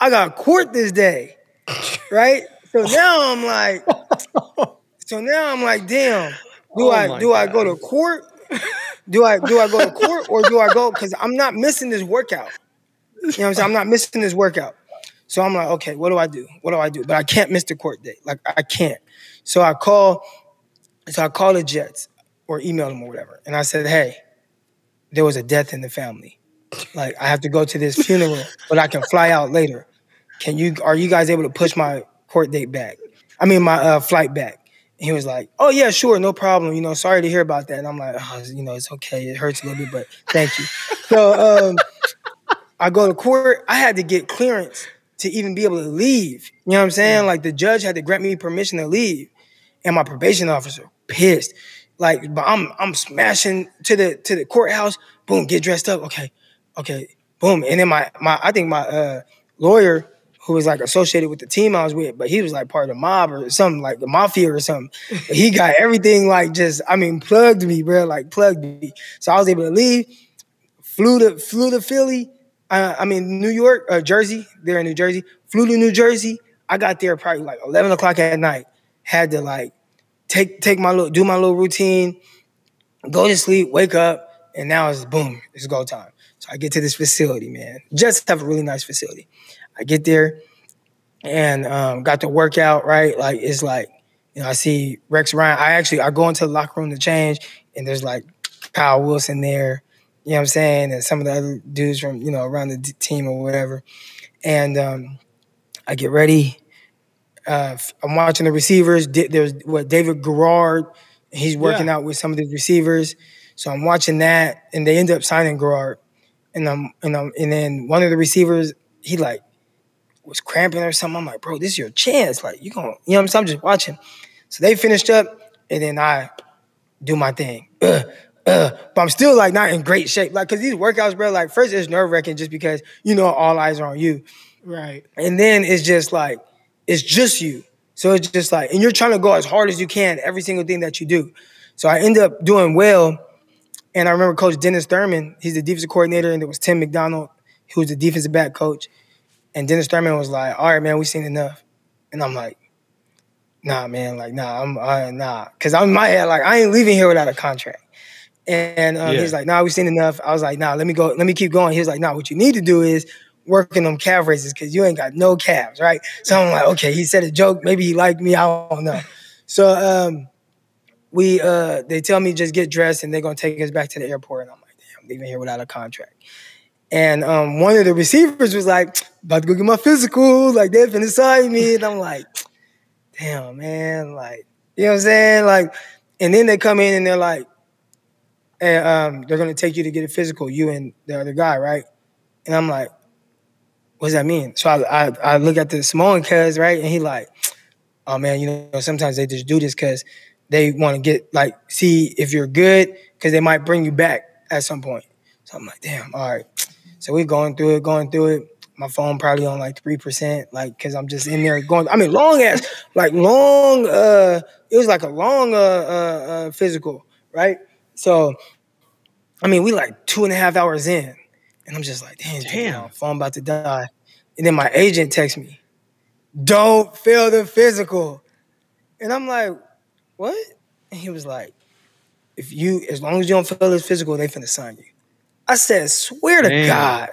I got court this day, right? So now I'm like, so now I'm like, damn, do Oh I do I go to court? Do I do I go to court or do I go? Because I'm not missing this workout. You know what I'm saying? I'm not missing this workout. So I'm like, okay, what do I do? What do I do? But I can't miss the court date. Like I can't. So I call, so I call the Jets or email them or whatever. And I said, hey, there was a death in the family. Like I have to go to this funeral, but I can fly out later. Can you are you guys able to push my court date back? I mean my uh, flight back. And he was like, "Oh yeah, sure, no problem. You know, sorry to hear about that." And I'm like, oh, "You know, it's okay. It hurts a little bit, but thank you." So um, I go to court. I had to get clearance to even be able to leave. You know what I'm saying? Like the judge had to grant me permission to leave, and my probation officer pissed. Like, but I'm I'm smashing to the to the courthouse. Boom, get dressed up. Okay, okay, boom. And then my my I think my uh, lawyer who was like associated with the team I was with, but he was like part of the mob or something like the mafia or something. But he got everything like just I mean plugged me, bro, like plugged me. So I was able to leave. Flew to flew to Philly. Uh, I mean New York, uh, Jersey. There in New Jersey. Flew to New Jersey. I got there probably like eleven o'clock at night. Had to like take take my little do my little routine, go to sleep, wake up, and now it's boom, it's go time. So I get to this facility, man. Just have a really nice facility. I get there and um, got to work out, right? Like it's like, you know, I see Rex Ryan. I actually I go into the locker room to change, and there's like Kyle Wilson there, you know what I'm saying, and some of the other dudes from you know around the d- team or whatever. And um, I get ready. Uh, I'm watching the receivers. Di- There's what David Garrard. He's working out with some of the receivers. So I'm watching that, and they end up signing Garrard. And I'm and I'm and then one of the receivers, he like was cramping or something. I'm like, bro, this is your chance. Like you gonna, you know what I'm saying? I'm just watching. So they finished up, and then I do my thing. but I'm still like not in great shape. Like, cause these workouts, bro, like first it's nerve wracking just because you know all eyes are on you. Right. And then it's just like, it's just you. So it's just like, and you're trying to go as hard as you can, every single thing that you do. So I end up doing well. And I remember Coach Dennis Thurman, he's the defensive coordinator, and it was Tim McDonald, who was the defensive back coach. And Dennis Thurman was like, all right, man, we've seen enough. And I'm like, nah, man, like, nah, I'm uh, nah. Cause I'm in my head, like, I ain't leaving here without a contract. And um, Yeah. he's like, nah, we've seen enough. I was like, nah, let me go, let me keep going. He was like, nah, what you need to do is working them calf raises because you ain't got no calves, right? So I'm like, okay, he said a joke. Maybe he liked me. I don't know. So um, we uh, they tell me just get dressed and they're gonna take us back to the airport. And I'm like, damn, I'm leaving here without a contract. And um, one of the receivers was like, about to go get my physical, like they're finna sign me. And I'm like, damn, man, like, you know what I'm saying? Like, and then they come in and they're like, um, they're gonna take you to get a physical, you and the other guy, right? And I'm like, what does that mean? So I I, I look at the Samoan cuz, right? And he like, oh man, you know, sometimes they just do this because they want to get like see if you're good because they might bring you back at some point. So I'm like, damn, all right. So we're going through it, going through it. My phone probably on like three percent, like because I'm just in there going. I mean, long ass, like long. uh It was like a long uh, uh, uh physical, right? So, I mean, we like two and a half hours in, and I'm just like, damn, damn, Damn. phone about to die. And then my agent texts me, don't fail the physical. And I'm like, what? And he was like, if you, as long as you don't fail this physical, they finna sign you. I said, swear to God.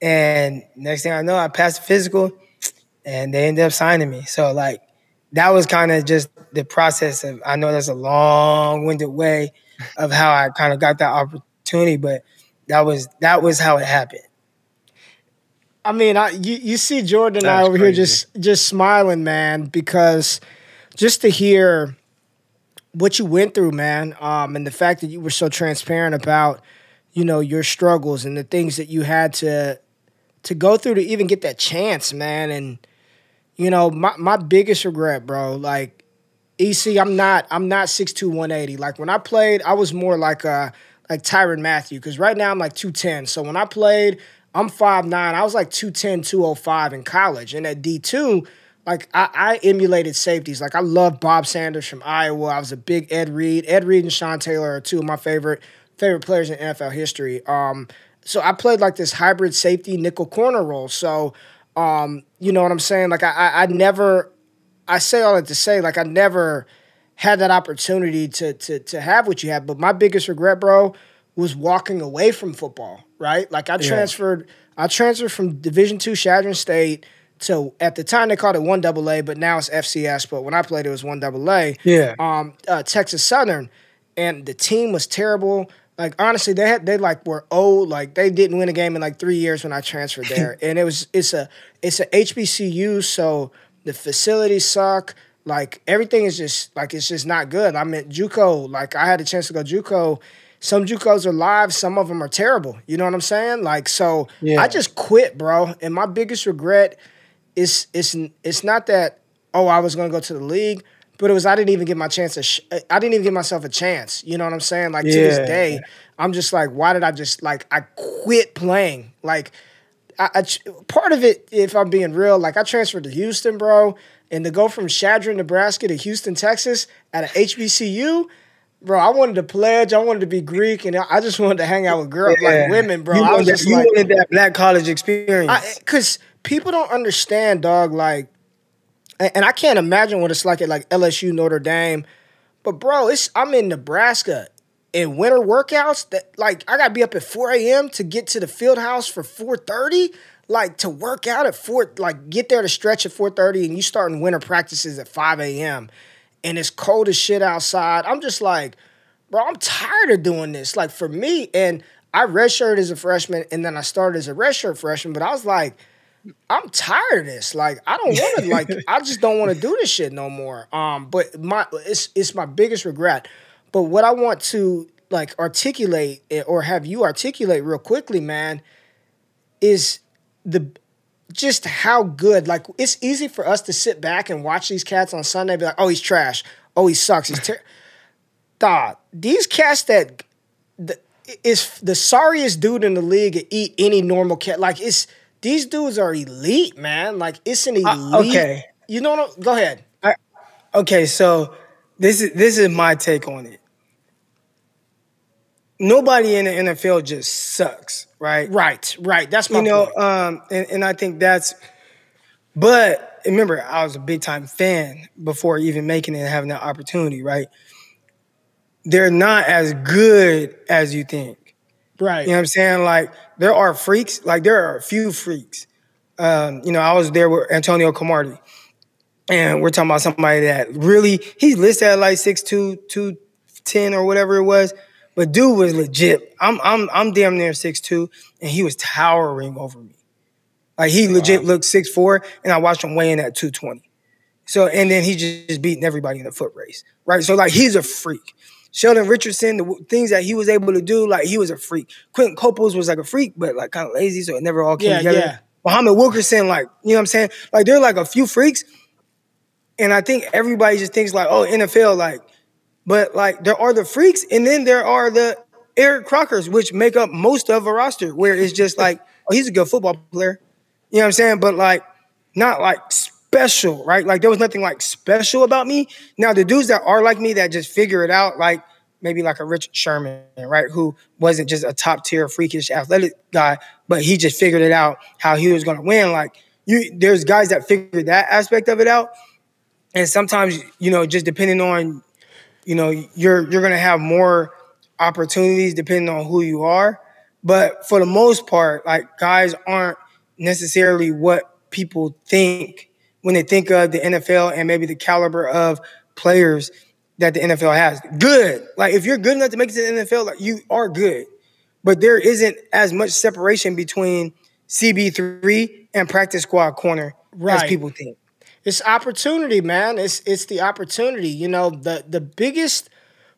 And next thing I know, I passed the physical and they ended up signing me. So like that was kind of just the process of I know that's a long-winded way of how I kind of got that opportunity, but that was that was how it happened. I mean, I you, you see Jordan and I over here just just smiling, man, because just to hear what you went through, man, um, and the fact that you were so transparent about, you know, your struggles and the things that you had to to go through to even get that chance, man. And you know, my my biggest regret, bro, like EC, I'm not I'm not 6'2", 180. Like when I played, I was more like a like Tyrann Mathieu because right now I'm like 210. So when I played, I'm 5'9. I was like 210, 205 in college. And at D2, like I, I emulated safeties. Like I love Bob Sanders from Iowa. I was a big Ed Reed. Ed Reed and Sean Taylor are two of my favorite favorite players in NFL history. Um, so I played like this hybrid safety nickel corner role. So um, you know what I'm saying? Like I, I, I never, I say all that to say, like I never had that opportunity to to to have what you have. But my biggest regret, bro, was walking away from football. Right? Like I transferred, yeah. I transferred from Division two Chadron State to at the time they called it one double A, but now it's FCS. But when I played, it was one double A. Yeah. Um, uh, Texas Southern, and the team was terrible. Like honestly, they had they like were old. Like they didn't win a game in like three years when I transferred there, and it was it's a it's a HBCU, so the facilities suck. Like everything is just like it's just not good. I'm at JUCO. Like I had a chance to go JUCO. Some JUCOs are live. Some of them are terrible. You know what I'm saying? Like so, yeah. I just quit, bro. And my biggest regret is it's it's not that oh I was gonna go to the league, but it was I didn't even give my chance a sh- I didn't even give myself a chance. You know what I'm saying? Like yeah. to this day, I'm just like, why did I just like I quit playing? Like, I, I, part of it, if I'm being real, like I transferred to Houston, bro, and to go from Chadron, Nebraska to Houston, Texas at an HBCU, bro, I wanted to pledge. I wanted to be Greek, and I just wanted to hang out with girls, yeah. like women, bro. You I was just you like, wanted that black college experience. Because people don't understand, dog. Like, and I can't imagine what it's like at like LSU, Notre Dame. But bro, it's I'm in Nebraska in winter workouts that like I gotta be up at 4 a.m. to get to the field house for 4:30 like to work out at four, like get there to stretch at 4:30, and you starting winter practices at 5 a.m. and it's cold as shit outside. I'm just like, bro, I'm tired of doing this. Like for me, and I redshirted as a freshman, and then I started as a redshirt freshman, but I was like, I'm tired of this. Like I don't want to. like I just don't want to do this shit no more. Um, but my it's it's my biggest regret. But what I want to like articulate or have you articulate real quickly, man, is the just how good. Like it's easy for us to sit back and watch these cats on Sunday, be like, "Oh, he's trash. Oh, he sucks. He's ter-. Dog, these cats that the, is the sorriest dude in the league to eat any normal cat. Like it's these dudes are elite, man. Like it's an uh, elite. Uh, okay, you know what? Go ahead. I, okay, so this is this is my take on it. Nobody in the NFL just sucks right? Right, right. That's my you know, point. um, and, and I think that's. But remember, I was a big time fan before even making it and having that opportunity, right? They're not as good as you think. Right. You know what I'm saying? Like there are freaks, like there are a few freaks. Um, you know, I was there with Antonio Cromartie. And we're talking about somebody that really he's listed at like 6'2, 210 or whatever it was. But dude was legit. I'm I'm I'm damn near six two, and he was towering over me. Like he legit wow. looked six four, and I watched him weigh in at two twenty. So and then he just beating everybody in the foot race, right? So like he's a freak. Sheldon Richardson, the things that he was able to do, like he was a freak. Quinton Coples was like a freak, but like kind of lazy, so it never all came yeah, together. Yeah. Muhammad Wilkerson, like you know what I'm saying? Like there are like a few freaks, and I think everybody just thinks like, oh, NFL, like but like there are the freaks, and then there are the Eric Crockers, which make up most of a roster, where it's just like, oh, he's a good football player. You know what I'm saying? But like, not like special, right? Like there was nothing like special about me. Now the dudes that are like me that just figure it out, like maybe like a Richard Sherman, right? Who wasn't just a top tier freakish athletic guy, but he just figured it out how he was gonna win. Like you there's guys that figure that aspect of it out. And sometimes, you know, just depending on you know, you're you're gonna have more opportunities depending on who you are. But for the most part, like guys aren't necessarily what people think when they think of the NFL and maybe the caliber of players that the NFL has. Good. Like if you're good enough to make it to the NFL, like you are good. But there isn't as much separation between CB3 and practice squad corner right. as people think. It's opportunity, man. It's it's the opportunity. You know, the the biggest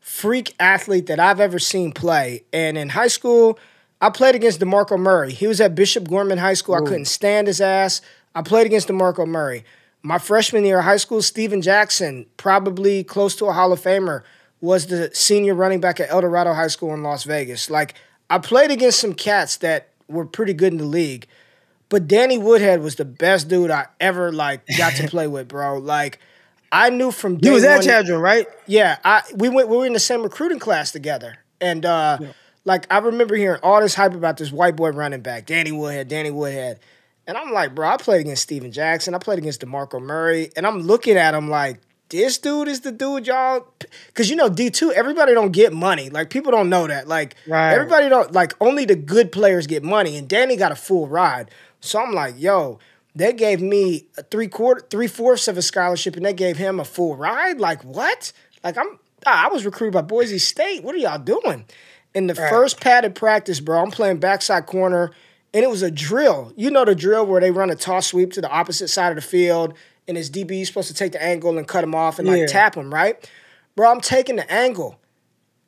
freak athlete that I've ever seen play. And in high school, I played against DeMarco Murray. He was at Bishop Gorman High School. Ooh. I couldn't stand his ass. I played against DeMarco Murray. My freshman year of high school, Steven Jackson, probably close to a Hall of Famer, was the senior running back at El Dorado High School in Las Vegas. Like I played against some cats that were pretty good in the league, but Danny Woodhead was the best dude I ever like got to play with, bro. Like I knew from day You was at Chadron, right? yeah, I we went we were in the same recruiting class together. And uh like I remember hearing all this hype about this white boy running back, Danny Woodhead, Danny Woodhead. And I'm like, bro, I played against Steven Jackson, I played against DeMarco Murray, and I'm looking at him like this dude is the dude y'all cuz you know D2 everybody don't get money. Like people don't know that. Like Right. everybody don't like only the good players get money and Danny got a full ride. So I'm like, yo, they gave me a three quarter, three fourths of a scholarship, and they gave him a full ride. Like what? Like I'm, ah, I was recruited by Boise State. What are y'all doing? In the first padded practice, bro, I'm playing backside corner, and it was a drill. You know the drill where they run a toss sweep to the opposite side of the field, and his DB is supposed to take the angle and cut him off and like Yeah. tap him, right? Bro, I'm taking the angle.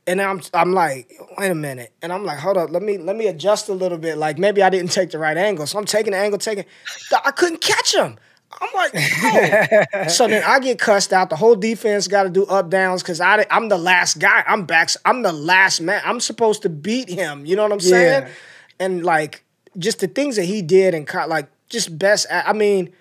And I'm I'm like, wait a minute. And I'm like, hold up, let me let me adjust a little bit. Like maybe I didn't take the right angle. So I'm taking the angle, taking I couldn't catch him. I'm like, oh. so then I get cussed out. The whole defense got to do up downs because I I'm the last guy. I'm back. I'm the last man. I'm supposed to beat him. You know what I'm saying? Yeah. And like just the things that he did and like just best. I mean,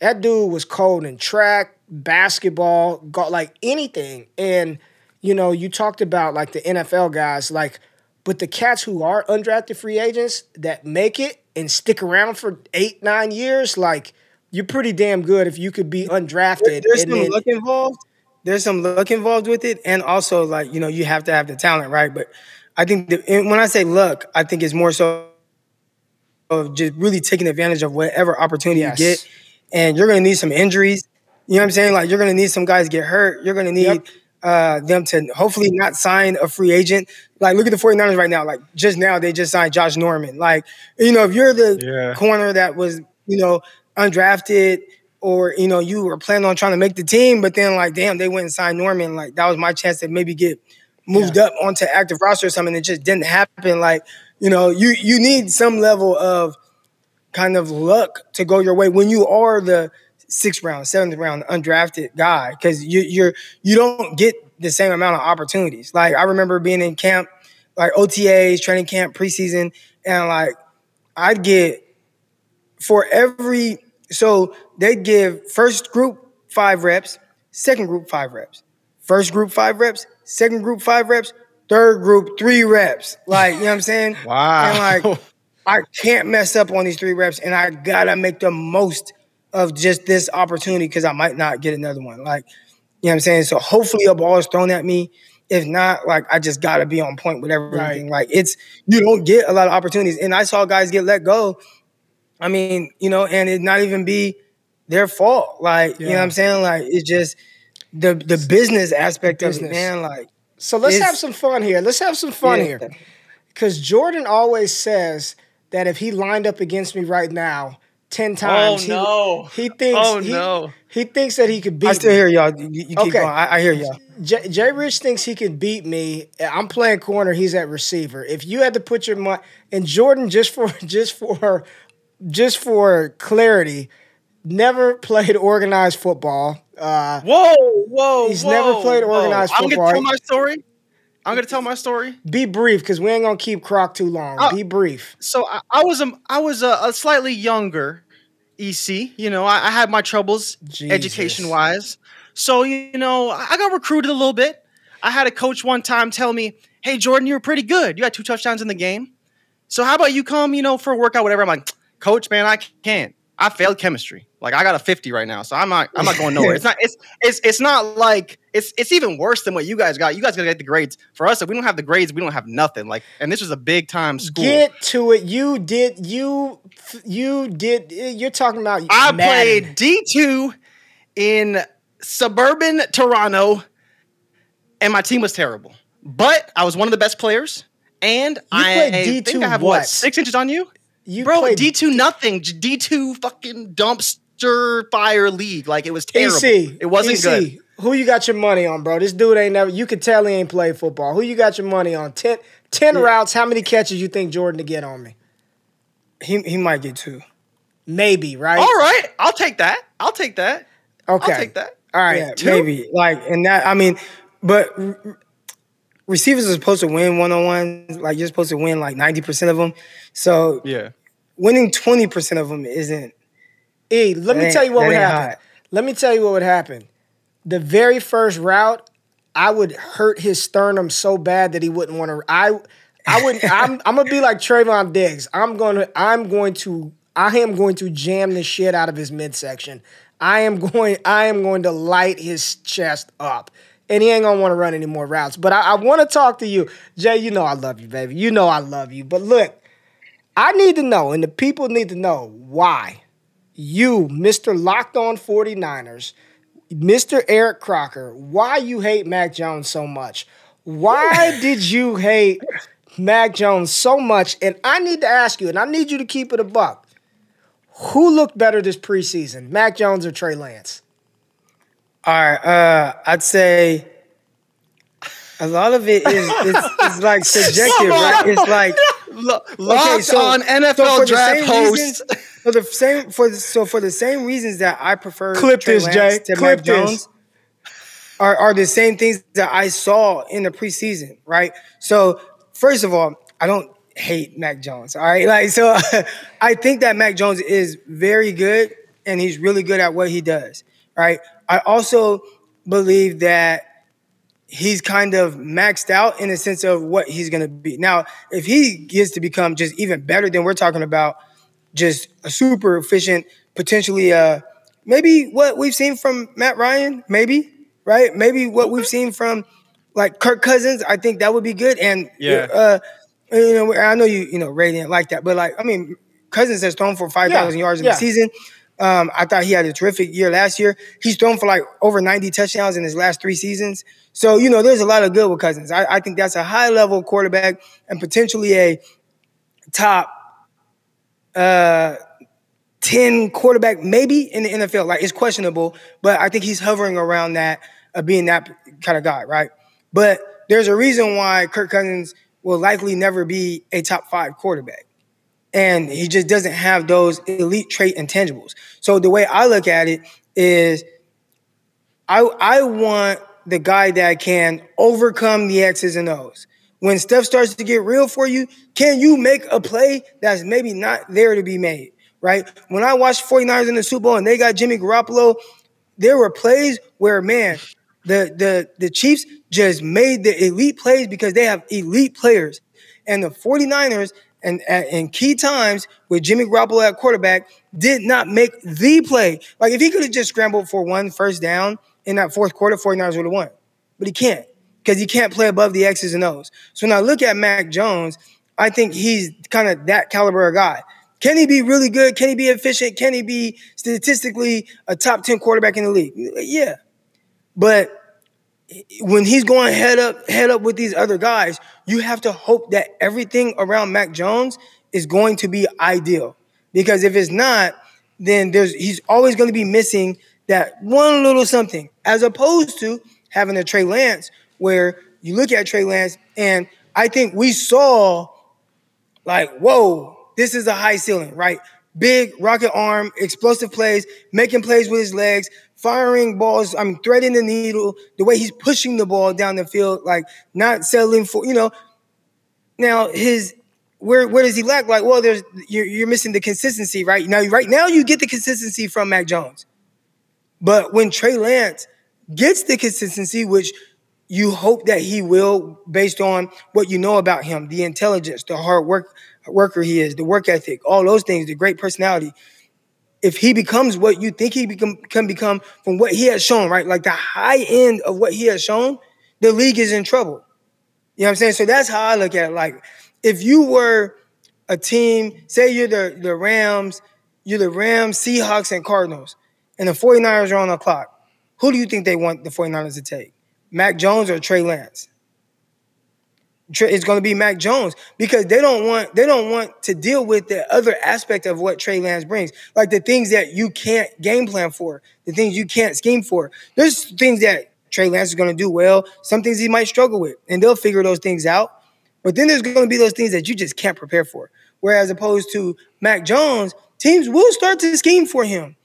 that dude was cold in track, basketball, got like anything. And you know, you talked about like the NFL guys, like, but the cats who are undrafted free agents that make it and stick around for eight, nine years, like, you're pretty damn good if you could be undrafted. There's some then- luck involved. There's some luck involved with it, and also like you know you have to have the talent, right? But I think the, when I say luck, I think it's more so of just really taking advantage of whatever opportunity Yes. you get, and you're gonna need some injuries. You know what I'm saying? Like you're gonna need some guys get hurt. You're gonna need Yep. Uh, them to hopefully not sign a free agent. Like look at the 49ers right now. Like just now they just signed Josh Norman. Like you know if you're the Yeah. corner that was you know undrafted or you know you were planning on trying to make the team, but then like damn they went and signed Norman. Like that was my chance to maybe get moved up onto active roster or something. It just didn't happen. Like you know you you need some level of kind of luck to go your way when you are the sixth round, seventh round undrafted guy because you you're you don't get the same amount of opportunities. Like I remember being in camp, like OTAs, training camp, preseason, and like I'd get for every so they'd give first group five reps, second group five reps, first group five reps, second group five reps, third group three reps. Like you know what I'm saying? Wow. And like I can't mess up on these three reps, and I gotta make the most of just this opportunity because I might not get another one. Like, you know what I'm saying? So hopefully a ball is thrown at me. If not, like I just gotta be on point with everything. Like it's you don't get a lot of opportunities. And I saw guys get let go. I mean, you know, and it not even be their fault. Like, you know what I'm saying? Like it's just the the business aspect of it, man. Like So let's have some fun here. Let's have some fun Yeah. here. Because Jordan always says that if he lined up against me right now 10 times, he- no. he, thinks Oh, he, no. he thinks that he could beat me. I still me. hear y'all. You, you keep Okay. going. I, I hear y'all. J- Jay Rich thinks he could beat me. I'm playing corner. He's at receiver. If you had to put your money and Jordan, just for just for just for clarity, never played organized football. Uh, Whoa, whoa. He's never whoa, played whoa. organized I'm gonna tell my story. I'm gonna tell my story. be brief, because we ain't gonna keep Croc too long. Oh. Be brief. So I, I was a I was a, a slightly younger EC. You know, I, I had my troubles education wise. So you know, I I got recruited a little bit. I had a coach one time tell me, "Hey Jordan, you were pretty good. You had two touchdowns in the game. So how about you come, you know, for a workout, whatever." I'm like, "Coach, man, I can't. I failed chemistry. Like I got a 50 right now, so I'm not I'm not going nowhere. It's not it's it's it's not like it's it's even worse than what you guys got. You guys gotta get the grades. For us, if we don't have the grades, we don't have nothing. Like, and this was a big time school. Get to it. You did. You you did. You're talking about. I Madden. played D two in suburban Toronto, and my team was terrible. But I was one of the best players, and I played think D2 I have what? what six inches on you, You bro. D two nothing, D two fucking dumpster fire league. Like it was terrible. EC. It wasn't EC, good. Who you got your money on, bro? This dude ain't never. You could tell he ain't played football. Who you got your money on? 10, 10 routes. How many catches you think Jordan to get on me? He he might get two. Maybe right. All right, I'll take that. I'll take that. Okay. I'll take that. All right. Yeah, maybe like and that. I mean, but receivers are supposed to win one on ones. Like you're supposed to win like ninety percent of them. So Yeah. winning twenty percent of them isn't. E, let That me tell you what would happen. hot. Let me tell you what would happen. The very first route, I would hurt his sternum so bad that he wouldn't want to. I, I would. I'm. I'm gonna be like Trevon Diggs. I'm gonna. I'm going to. I am going to jam the shit out of his midsection. I am going. I am going to light his chest up. And he ain't gonna want to run any more routes. But I, I want to talk to you, Jay. You know I love you, baby. You know I love you. But look, I need to know, and the people need to know why you, Mr. Locked On 49ers, Mr. Eric Crocker, why you hate Mac Jones so much. Why did you hate Mac Jones so much? And I need to ask you, and I need you to keep it a buck. Who looked better this preseason, Mac Jones or Trey Lance? All right, uh, I'd say a lot of it is it's, it's like subjective, right? It's like Lo- Locked on NFL the draft host. reasons- for the same for the, so for the same reasons that I prefer Clip Trey this, Lance Jay. to Clip Mac this. Jones are, are the same things that I saw in the preseason, right? So first of all, I don't hate Mac Jones. All right, like so, I think that Mac Jones is very good and he's really good at what he does. Right. I also believe that he's kind of maxed out in the sense of what he's going to be. Now, if he gets to become just even better than we're talking about, just a super efficient, potentially uh maybe what we've seen from Matt Ryan, maybe, right? Maybe what we've seen from like Kirk Cousins, I think that would be good. And Yeah. uh you know, I know you, you know, Ray didn't like that, but like, I mean, Cousins has thrown for 5,000 Yeah, yards in yeah. the season. Um, I thought he had a terrific year last year. He's thrown for like over 90 touchdowns in his last three seasons. So, you know, there's a lot of good with Cousins. I, I think that's a high level quarterback and potentially a top uh 10 quarterback, maybe in the NFL. Like it's questionable, but I think he's hovering around that, uh, being that kind of guy, right? But there's a reason why Kirk Cousins will likely never be a top five quarterback. And he just doesn't have those elite trait intangibles. So the way I look at it is I I want the guy that can overcome the X's and O's. When stuff starts to get real for you, can you make a play that's maybe not there to be made? Right? When I watched 49ers in the Super Bowl and they got Jimmy Garoppolo, there were plays where man, the the the Chiefs just made the elite plays because they have elite players. And the 49ers and in key times with Jimmy Garoppolo at quarterback did not make the play. Like if he could have just scrambled for one first down in that fourth quarter, 49ers would have won. But he can't because he can't play above the X's and O's. So when I look at Mac Jones, I think he's kind of that caliber of guy. Can he be really good? Can he be efficient? Can he be statistically a top 10 quarterback in the league? Yeah. But when he's going head up, head up with these other guys, you have to hope that everything around Mac Jones is going to be ideal. Because if it's not, then there's he's always going to be missing that one little something, as opposed to having a Trey Lance, where you look at Trey Lance, and I think we saw like, whoa, this is a high ceiling, right? Big rocket arm, explosive plays, making plays with his legs, firing balls. I mean, threading the needle, the way he's pushing the ball down the field, like not settling for, you know. Now his where where does he lack? Like, well, there's you're, you're missing the consistency, right? Now, right now you get the consistency from Mac Jones, but when Trey Lance gets the consistency, which you hope that he will, based on what you know about him, the intelligence, the hard work worker he is, the work ethic, all those things, the great personality. If he becomes what you think he become, can become from what he has shown, right? Like the high end of what he has shown, the league is in trouble. You know what I'm saying? So that's how I look at it. Like, if you were a team, say you're the, the Rams, you're the Rams, Seahawks, and Cardinals, and the 49ers are on the clock, who do you think they want the 49ers to take? Mac Jones or Trey Lance? It's going to be Mac Jones because they don't want they don't want to deal with the other aspect of what Trey Lance brings, like the things that you can't game plan for, the things you can't scheme for. There's things that Trey Lance is going to do well, some things he might struggle with, and they'll figure those things out. But then there's going to be those things that you just can't prepare for. Whereas opposed to Mac Jones, teams will start to scheme for him.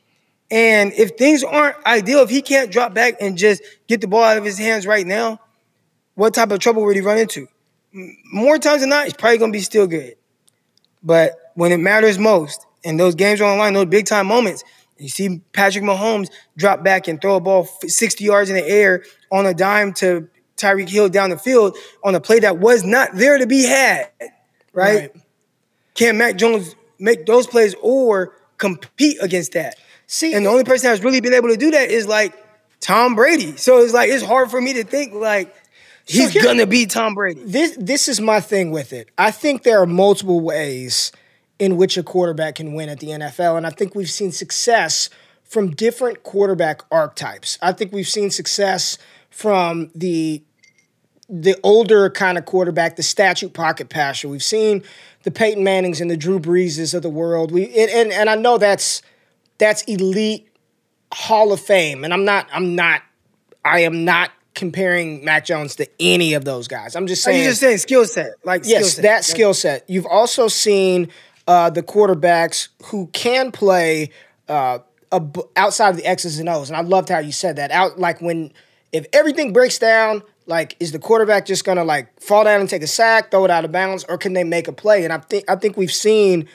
And if things aren't ideal, if he can't drop back and just get the ball out of his hands right now, what type of trouble would he run into? More times than not, he's probably gonna be still good. But when it matters most, and those games are online, those big time moments, you see Patrick Mahomes drop back and throw a ball 60 yards in the air on a dime to Tyreek Hill down the field on a play that was not there to be had, right? right. Can Mac Jones make those plays or compete against that? See, and the only person that's really been able to do that is like Tom Brady. So it's like it's hard for me to think like he's so here, gonna be Tom Brady. This this is my thing with it. I think there are multiple ways in which a quarterback can win at the NFL, and I think we've seen success from different quarterback archetypes. I think we've seen success from the the older kind of quarterback, the statute pocket passer. We've seen the Peyton Mannings and the Drew Breeses of the world. We and, and, and I know that's that's elite Hall of Fame, and I'm not I'm not I am not comparing Mac Jones to any of those guys. I'm just saying. You're just saying skill set, like yes, that skill set. You've also seen uh, the quarterbacks who can play uh, outside of the X's and O's, and I loved how you said that. Out like when if everything breaks down, like is the quarterback just gonna like fall down and take a sack, throw it out of bounds, or can they make a play? And I think I think we've seen.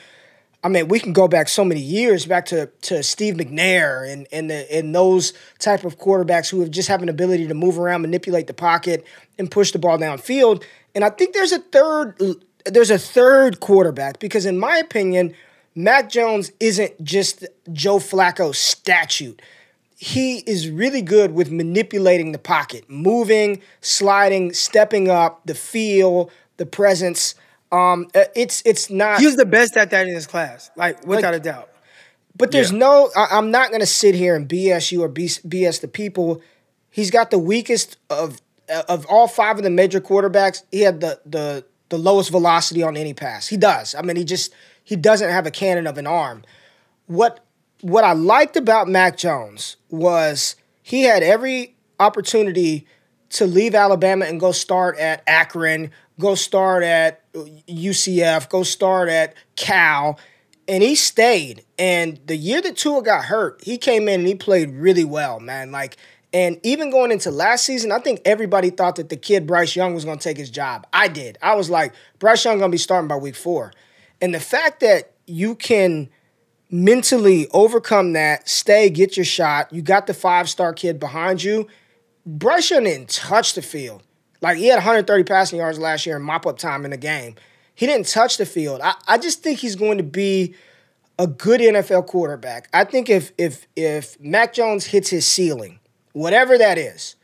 I mean, we can go back so many years back to to Steve McNair and and the and those type of quarterbacks who have just have an ability to move around, manipulate the pocket, and push the ball downfield. And I think there's a third there's a third quarterback because in my opinion, Mac Jones isn't just Joe Flacco's statute he is really good with manipulating the pocket, moving, sliding, stepping up, the feel, the presence. Um, uh, it's it's not. He's the best at that in his class, like without like, a doubt. But there's yeah. no. I, am not going to sit here and BS you or BS the people. He's got the weakest of of all five of the major quarterbacks. He had the the the lowest velocity on any pass. He does. I mean, he just he doesn't have a cannon of an arm. What what I liked about Mac Jones was he had every opportunity to leave Alabama and go start at Akron, go start at UCF, go start at Cal, and he stayed. And the year that Tua got hurt, he came in and he played really well, man. Like, and even going into last season, I think everybody thought that the kid Bryce Young was going to take his job. I did. I was like, Bryce Young going to be starting by week four. And the fact that you can mentally overcome that, stay, get your shot. You got the five star kid behind you. Bryce Young didn't touch the field. Like he had 130 passing yards last year in mop up time in the game. He didn't touch the field. I, I just think he's going to be a good NFL quarterback. I think if if if Mac Jones hits his ceiling, whatever that is,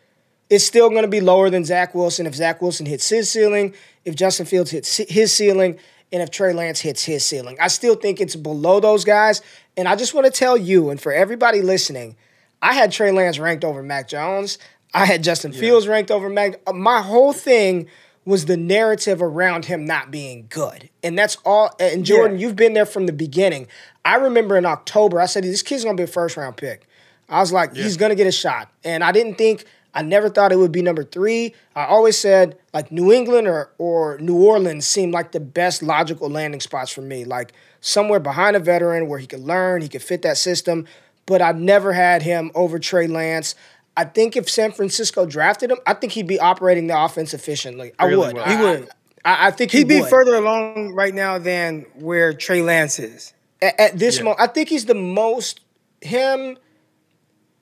it's still going to be lower than Zach Wilson. If Zach Wilson hits his ceiling, if Justin Fields hits his ceiling, and if Trey Lance hits his ceiling. I still think it's below those guys. And I just want to tell you and for everybody listening, I had Trey Lance ranked over Mac Jones. I had Justin yeah. Fields ranked over Mac. Uh, my whole thing was the narrative around him not being good. And that's all. And Jordan, yeah. you've been there from the beginning. I remember in October, I said, this kid's going to be a first round pick. I was like, yeah. he's going to get a shot. And I didn't think I never thought it would be number three. I always said like New England or or New Orleans seemed like the best logical landing spots for me. Like somewhere behind a veteran where he could learn, he could fit that system. But I've never had him over Trey Lance. I think if San Francisco drafted him, I think he'd be operating the offense efficiently. I really would. Well. He would. I, I think he'd he be further along right now than where Trey Lance is. At, at this yeah. moment, I think he's the most him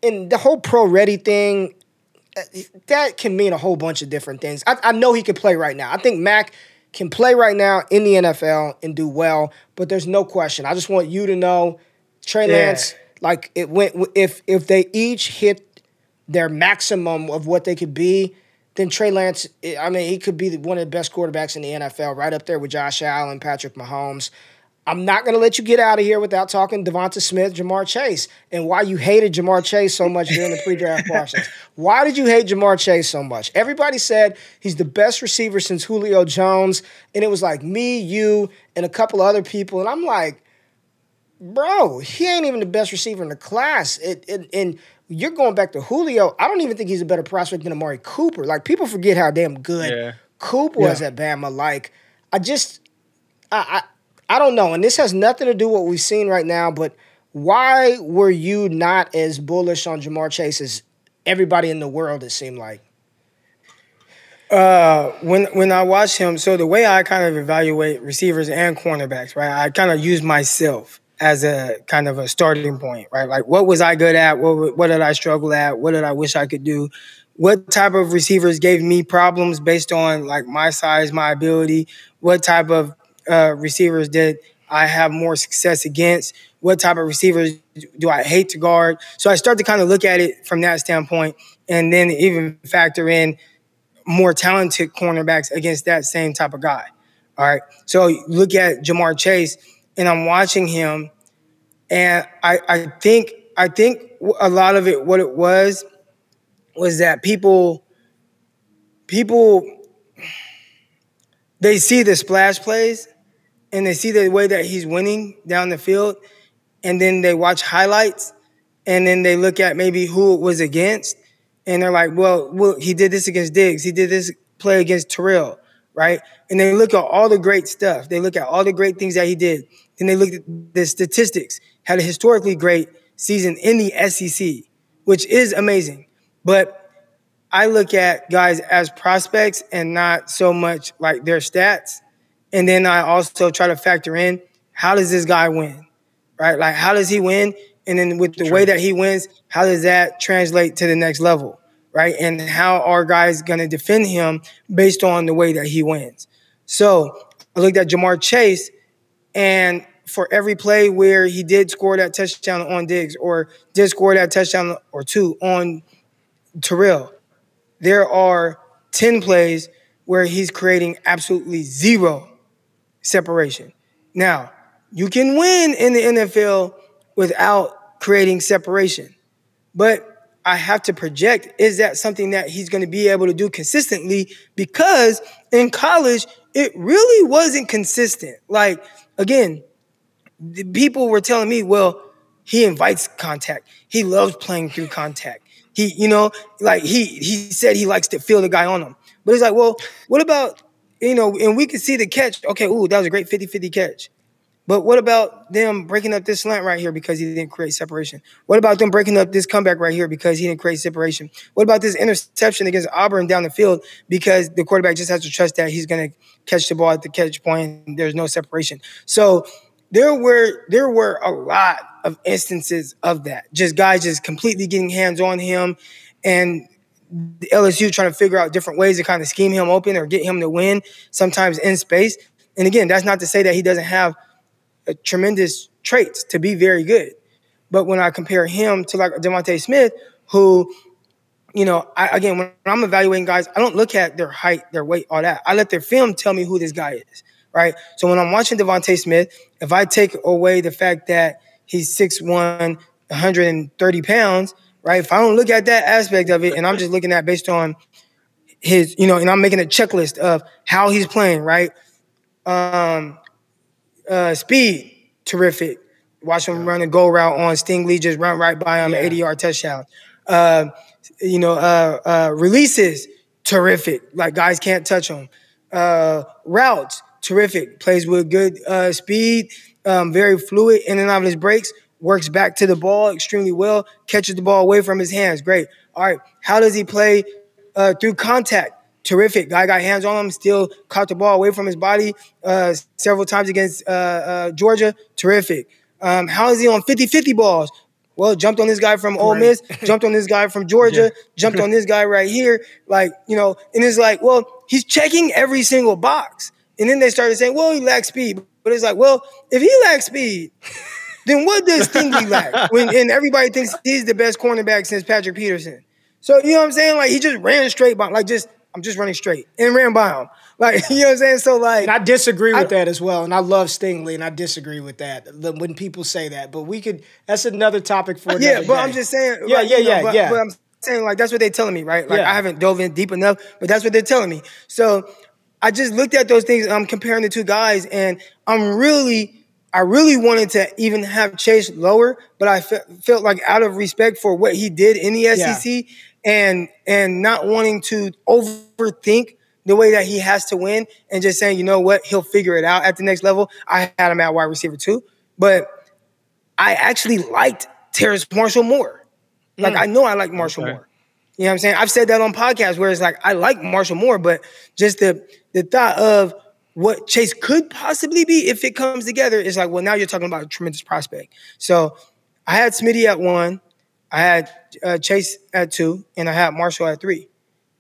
and the whole pro ready thing uh, that can mean a whole bunch of different things. I, I know he can play right now. I think Mac can play right now in the NFL and do well, but there's no question. I just want you to know, Trey yeah. Lance, like it went if if they each hit their maximum of what they could be, then Trey Lance, I mean, he could be one of the best quarterbacks in the NFL, right up there with Josh Allen, Patrick Mahomes. I'm not going to let you get out of here without talking Devonta Smith, Ja'Marr Chase, and why you hated Ja'Marr Chase so much during the pre-draft process. Why did you hate Ja'Marr Chase so much? Everybody said he's the best receiver since Julio Jones, and it was like me, you, and a couple other people, and I'm like, bro, he ain't even the best receiver in the class. It, it, and you're going back to Julio. I don't even think he's a better prospect than Amari Cooper. Like people forget how damn good yeah. Coop was yeah. at Bama. Like I just, I, I don't know, and this has nothing to do with what we've seen right now, but why were you not as bullish on Ja'Marr Chase as everybody in the world, it seemed like? Uh, when when I watch him, so the way I kind of evaluate receivers and cornerbacks, right? I kind of use myself as a kind of a starting point, right? Like, what was I good at? What what did I struggle at? What did I wish I could do? What type of receivers gave me problems based on like my size, my ability? What type of uh, receivers did I have more success against? What type of receivers do I hate to guard? So I start to kind of look at it from that standpoint, and then even factor in more talented cornerbacks against that same type of guy. All right. So look at Ja'Marr Chase, and I'm watching him, and I, I think I think a lot of it, what it was, was that people people they see the splash plays and they see the way that he's winning down the field, and then they watch highlights, and then they look at maybe who it was against, and they're like, well, well, he did this against Diggs, he did this play against Terrell, right? And they look at all the great stuff. They look at all the great things that he did. Then they look at the statistics. Had a historically great season in the SEC, which is amazing. But I look at guys as prospects and not so much like their stats. And then I also try to factor in how does this guy win, right? Like how does he win? And then with the True. way that he wins, how does that translate to the next level, right? And how are guys going to defend him based on the way that he wins? So I looked at Ja'Marr Chase, and for every play where he did score that touchdown on Diggs or did score that touchdown or two on Terrell, there are 10 plays where he's creating absolutely zero separation. Now, you can win in the NFL without creating separation. But I have to project is that something that he's going to be able to do consistently? Because in college, it really wasn't consistent. Like, again, people were telling me, well, he invites contact. He loves playing through contact. He, you know, like he he said he likes to feel the guy on him. But it's like, well, what about, you know, and we can see the catch. Okay, ooh, that was a great 50-50 catch. But what about them breaking up this slant right here because he didn't create separation? What about them breaking up this comeback right here because he didn't create separation? What about this interception against Auburn down the field because the quarterback just has to trust that he's going to catch the ball at the catch point there's no separation? So there were there were a lot of instances of that. Just guys just completely getting hands on him and LSU trying to figure out different ways to kind of scheme him open or get him to win, sometimes in space. And again, that's not to say that he doesn't have a – tremendous traits to be very good. But when I compare him to like DeVonta Smith, who, you know, I, again, when I'm evaluating guys, I don't look at their height, their weight, all that. I let their film tell me who this guy is, right? So when I'm watching DeVonta Smith, if I take away the fact that he's 6'1", 130 pounds, right? If I don't look at that aspect of it and I'm just looking at based on his, you know, and I'm making a checklist of how he's playing, right? Um, uh, speed, terrific. Watch him run a go route on Stingley, just run right by him, yeah. 80 yard touchdown. Uh, you know, uh, uh, releases, terrific. Like guys can't touch him. Uh, routes, terrific. Plays with good uh, speed, um, very fluid in and out of his breaks. Works back to the ball extremely well. Catches the ball away from his hands. Great. All right. How does he play uh, through contact? terrific. Guy got hands on him, still caught the ball away from his body uh, several times against uh, uh, Georgia. Terrific. Um, how is he on 50 50 balls? Well, jumped on this guy from Ole Miss, jumped on this guy from Georgia, yeah. jumped on this guy right here. Like, you know, and it's like, well, he's checking every single box. And then they started saying, well, he lacks speed. But it's like, well, if he lacks speed, then what does Stingley lack? When and everybody thinks he's the best cornerback since Patrick Peterson. So you know what I'm saying? Like he just ran straight by, like just I'm just running straight and ran by him. Like, you know what I'm saying? So like and I disagree with I, that as well. And I love Stingley and I disagree with that when people say that. But we could that's another topic for Yeah, but day. I'm just saying Yeah, like, yeah, yeah, know, but, yeah. But I'm saying like that's what they're telling me, right? Like yeah. I haven't dove in deep enough, but that's what they're telling me. So I just looked at those things. I'm comparing the two guys, and I'm really I really wanted to even have Chase lower, but I fe- felt like out of respect for what he did in the SEC yeah and and not wanting to overthink the way that he has to win and just saying, you know what, he'll figure it out at the next level. I had him at wide receiver two, but I actually liked Terrace Marshall more. Like mm. I know I like Marshall okay. more. You know what I'm saying? I've said that on podcasts where it's like I like Marshall more, but just the the thought of what Chase could possibly be if it comes together is like, well, now you're talking about a tremendous prospect. So I had Smitty at one, I had uh, Chase at two, and I had Marshall at three.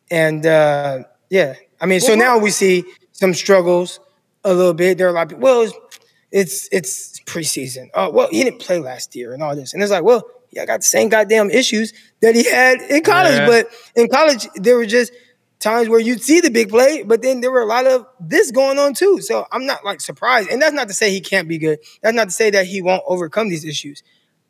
And uh, yeah, I mean, so now we see some struggles a little bit. There are a lot of people, well, it's it's, preseason. Oh, well, he didn't play last year and all this. And it's like, well, yeah, I got the same goddamn issues that he had in college. Yeah. But in college, there were just times where you'd see the big play, but then there were a lot of this going on too. So I'm not like surprised. And that's not to say he can't be good. That's not to say that he won't overcome these issues.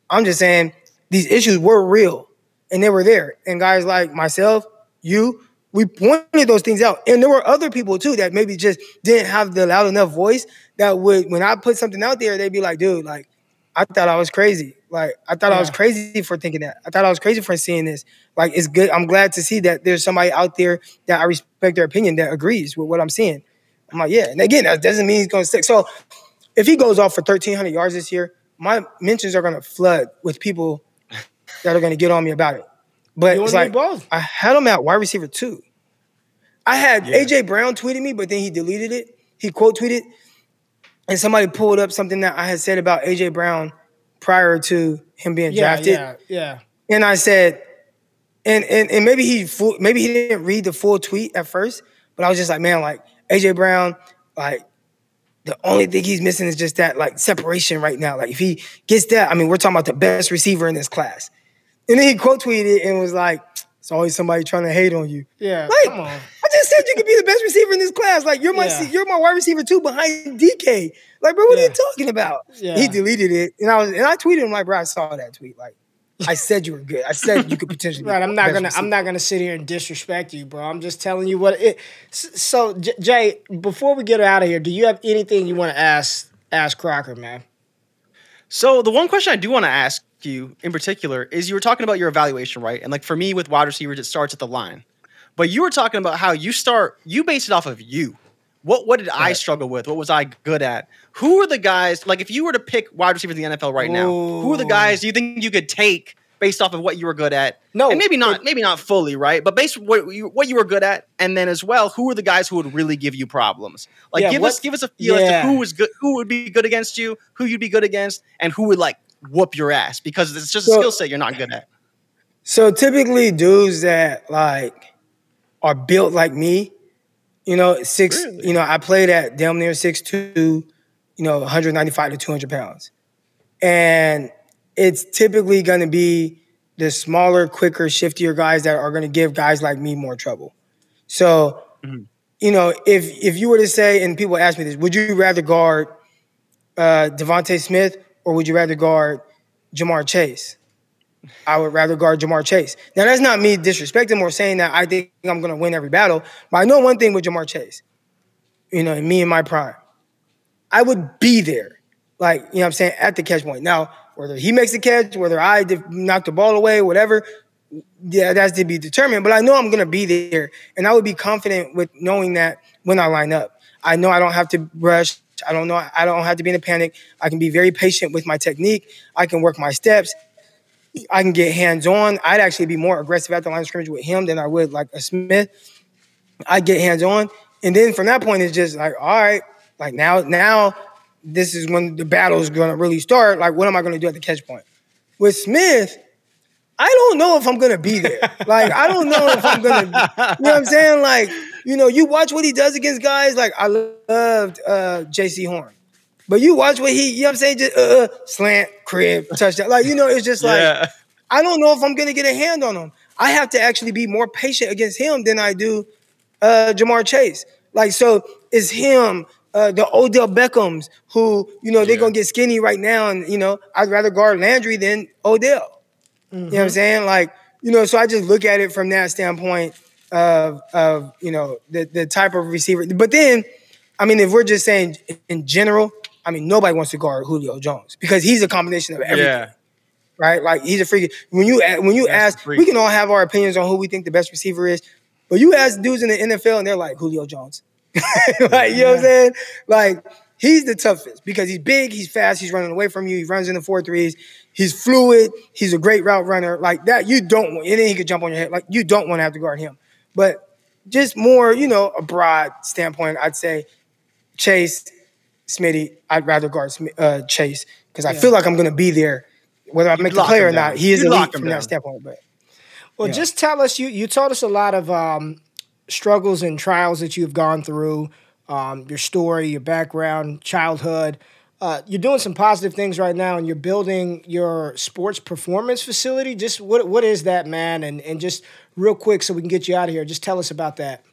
I'm just saying these issues were real and they were there. And guys like myself, you, we pointed those things out. And there were other people too that maybe just didn't have the loud enough voice that would, when I put something out there, they'd be like, dude, like, I thought I was crazy. Like, I thought yeah. I was crazy for thinking that. I thought I was crazy for seeing this. Like, it's good. I'm glad to see that there's somebody out there that I respect their opinion that agrees with what I'm seeing. I'm like, yeah. And again, that doesn't mean he's going to stick. So if he goes off for 1,300 yards this year, my mentions are going to flood with people that are going to get on me about it. But it's like, I had him at wide receiver two. I had yeah. AJ Brown tweeted me, but then he deleted it. He quote tweeted, and somebody pulled up something that I had said about AJ Brown prior to him being yeah, drafted. Yeah, yeah. And I said, and and and maybe he full, maybe he didn't read the full tweet at first, but I was just like, man, like AJ Brown, like the only thing he's missing is just that like separation right now. Like if he gets that, I mean, we're talking about the best receiver in this class. And then he quote tweeted and was like, it's always somebody trying to hate on you. Yeah, like, come on. I just said you could be the best receiver in this class. Like you're my yeah. you're my wide receiver two behind DK. Like, bro, what yeah. are you talking about? Yeah. He deleted it, and I was and I tweeted him like, bro, I saw that tweet. Like, I said you were good. I said you could potentially. right. I'm not gonna. Receiver. I'm not gonna sit here and disrespect you, bro. I'm just telling you what it. So Jay, before we get out of here, do you have anything you want to ask ask Crocker, man? So the one question I do want to ask you in particular is you were talking about your evaluation, right? And like for me with wide receivers, it starts at the line. But you were talking about how you start, you base it off of you. What what did right. I struggle with? What was I good at? Who are the guys? Like if you were to pick wide receivers in the NFL right now, who are the guys do you think you could take based off of what you were good at? No, and maybe not, it, maybe not fully, right? But based what you, what you were good at, and then as well, who are the guys who would really give you problems? Like yeah, give what, us give us a feel yeah. as to who was good, who would be good against you, who you'd be good against, and who would like whoop your ass because it's just so, a skill set you're not good at. So typically, dudes that like are built like me, you know, six. Really? You know, I played at damn near six two, you know, 195 to 200 pounds, and it's typically going to be the smaller, quicker, shiftier guys that are going to give guys like me more trouble. So, mm-hmm. you know, if if you were to say, and people ask me this, would you rather guard uh, DeVonta Smith or would you rather guard Ja'Marr Chase? I would rather guard Ja'Marr Chase. Now, that's not me disrespecting or saying that I think I'm going to win every battle, but I know one thing with Ja'Marr Chase. You know, me in my prime, I would be there, like you know, what I'm saying at the catch point. Now, whether he makes the catch, whether I knock the ball away, whatever, yeah, that's to be determined. But I know I'm going to be there, and I would be confident with knowing that when I line up. I know I don't have to rush. I don't know. I don't have to be in a panic. I can be very patient with my technique. I can work my steps. I can get hands on. I'd actually be more aggressive at the line of scrimmage with him than I would like a Smith. I get hands on, and then from that point, it's just like, all right, like now, now this is when the battle is going to really start. Like, what am I going to do at the catch point? With Smith, I don't know if I'm going to be there. like, I don't know if I'm going to, you know what I'm saying? Like, you know, you watch what he does against guys. Like, I loved uh, Jaycee Horn. But you watch what he, you know what I'm saying? Just uh, uh slant, crib, touchdown. Like, you know, it's just like, yeah. I don't know if I'm going to get a hand on him. I have to actually be more patient against him than I do uh, Ja'Marr Chase. Like, so it's him, uh, the Odell Beckhams, who, you know, they're yeah. going to get skinny right now. And, you know, I'd rather guard Landry than Odell. Mm-hmm. You know what I'm mm-hmm. saying? Like, you know, so I just look at it from that standpoint of, of you know, the, the type of receiver. But then, I mean, if we're just saying in general, I mean, nobody wants to guard Julio Jones because he's a combination of everything. Yeah. Right? Like he's a freak. When you when you That's ask, we can all have our opinions on who we think the best receiver is, but you ask dudes in the NFL and they're like Julio Jones. like, you know what I'm saying? Like he's the toughest because he's big, he's fast, he's running away from you, he runs in the four threes, he's fluid, he's a great route runner. Like that, you don't want, and then he could jump on your head. Like you don't want to have to guard him. But just more, you know, a broad standpoint, I'd say Chase, Smitty, I'd rather guard uh, Chase because I yeah. feel like I'm going to be there, whether I make the play or not. He is elite from down. that standpoint. But well, yeah. just tell us. You you told us a lot of um, struggles and trials that you've gone through, um, your story, your background, childhood. Uh, you're doing some positive things right now, and you're building your sports performance facility. Just what what is that, man? And and just real quick, so we can get you out of here. Just tell us about that.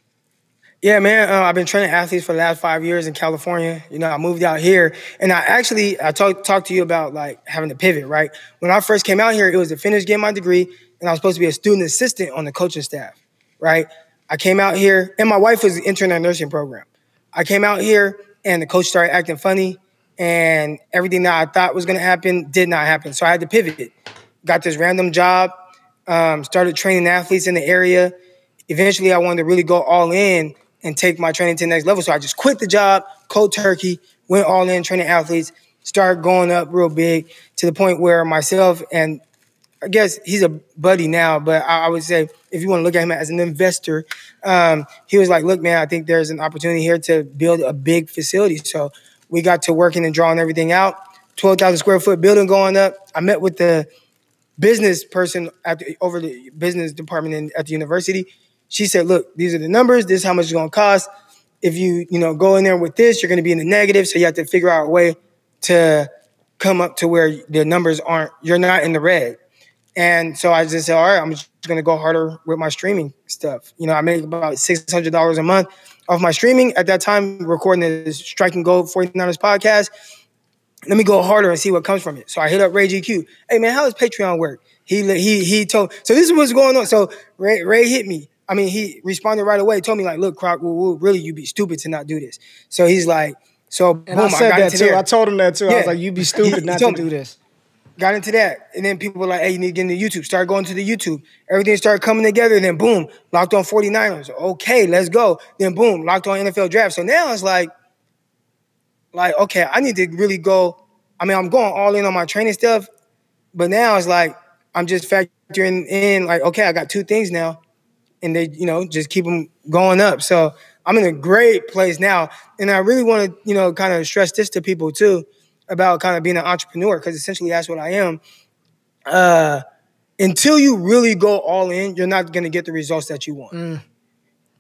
Yeah, man. Uh, I've been training athletes for the last five years in California. You know, I moved out here, and I actually I talked talked to you about like having to pivot. Right when I first came out here, it was to finish getting my degree, and I was supposed to be a student assistant on the coaching staff. Right. I came out here, and my wife was entering that nursing program. I came out here, and the coach started acting funny, and everything that I thought was going to happen did not happen. So I had to pivot. Got this random job, um, started training athletes in the area. Eventually, I wanted to really go all in and take my training to the next level. So I just quit the job, cold turkey, went all in training athletes, started going up real big to the point where myself and I guess he's a buddy now, but I, I would say if you want to look at him as an investor, um, he was like, "Look, man, I think there's an opportunity here to build a big facility." So we got to working and drawing everything out. Twelve thousand square foot building going up. I met with the business person at the, over the business department in, at the university she said, look, these are the numbers. This is how much it's going to cost. If you, you know, go in there with this, you're going to be in the negative. So you have to figure out a way to come up to where the numbers aren't, you're not in the red. And so I just said, all right, I'm just going to go harder with my streaming stuff. You know, I make about $600 a month off my streaming. At that time, recording the Striking Gold 49ers podcast. Let me go harder and see what comes from it. So I hit up Ray GQ. Hey, man, how does Patreon work? He, he, he told, so this is what's going on. So Ray, Ray hit me. I mean, he responded right away, told me like, "Look, Croc, well, really, you'd be stupid to not do this." So he's like, "So and boom, I said I that too. There. I told him that too. Yeah. I was like, "You'd be stupid not to do this." Got into that, and then people were like, "Hey, you need to get into YouTube." Start going to the YouTube. Everything started coming together. And then boom, locked on 49ers. Okay, let's go. Then boom, locked on NFL draft. So now it's like, like okay, I need to really go. I mean, I'm going all in on my training stuff, but now it's like I'm just factoring in like, okay, I got two things now and they, you know, just keep them going up. So I'm in a great place now. And I really want to, you know, kind of stress this to people too about kind of being an entrepreneur, because essentially that's what I am. Uh, until you really go all in, you're not going to get the results that you want. Mm.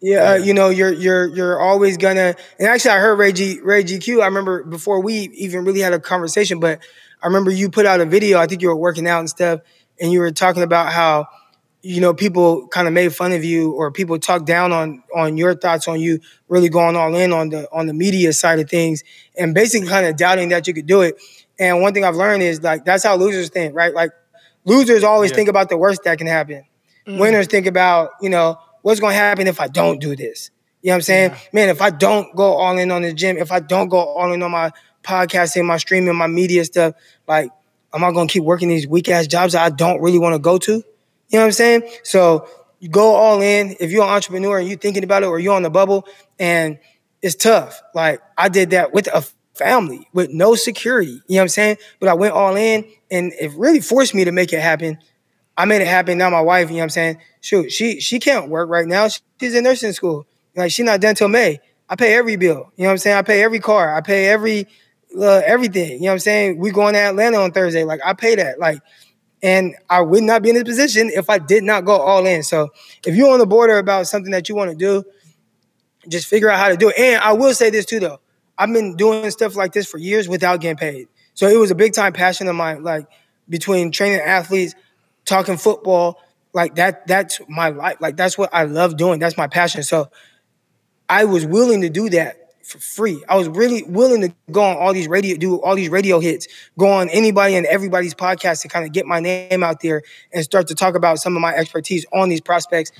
Yeah, uh, you know, you're you're you're always gonna. And actually, I heard Ray G Ray GQ. I remember before we even really had a conversation, but I remember you put out a video. I think you were working out and stuff, and you were talking about how you know, people kind of made fun of you or people talk down on on your thoughts on you really going all in on the on the media side of things and basically kind of doubting that you could do it. And one thing I've learned is like that's how losers think, right? Like losers always yeah. think about the worst that can happen. Mm. Winners think about, you know, what's going to happen if I don't do this. You know what I'm saying? Yeah. Man, if I don't go all in on the gym, if I don't go all in on my podcasting, my streaming, my media stuff, like am I going to keep working these weak ass jobs that I don't really want to go to? You know what I'm saying? So you go all in. If you're an entrepreneur and you're thinking about it or you're on the bubble and it's tough. Like I did that with a family with no security. You know what I'm saying? But I went all in and it really forced me to make it happen. I made it happen. Now my wife, you know what I'm saying? Shoot, she she can't work right now. She's in nursing school. Like she's not done till May. I pay every bill. You know what I'm saying? I pay every car. I pay every uh, everything. You know what I'm saying? We going to Atlanta on Thursday. Like I pay that. Like and I would not be in this position if I did not go all in. So if you're on the border about something that you want to do, just figure out how to do it. And I will say this too, though. I've been doing stuff like this for years without getting paid. So it was a big time passion of mine, like between training athletes, talking football, like that, that's my life. Like that's what I love doing. That's my passion. So I was willing to do that for free. I was really willing to go on all these radio, do all these radio hits, go on anybody and everybody's podcast to kind of get my name out there and start to talk about some of my expertise on these prospects.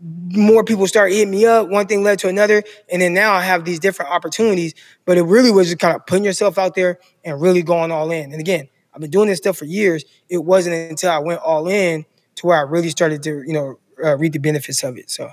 More people start hitting me up. One thing led to another, and then now I have these different opportunities. But it really was just kind of putting yourself out there and really going all in. And again, I've been doing this stuff for years. It wasn't until I went all in to where I really started to, you know, uh, reap the benefits of it. So.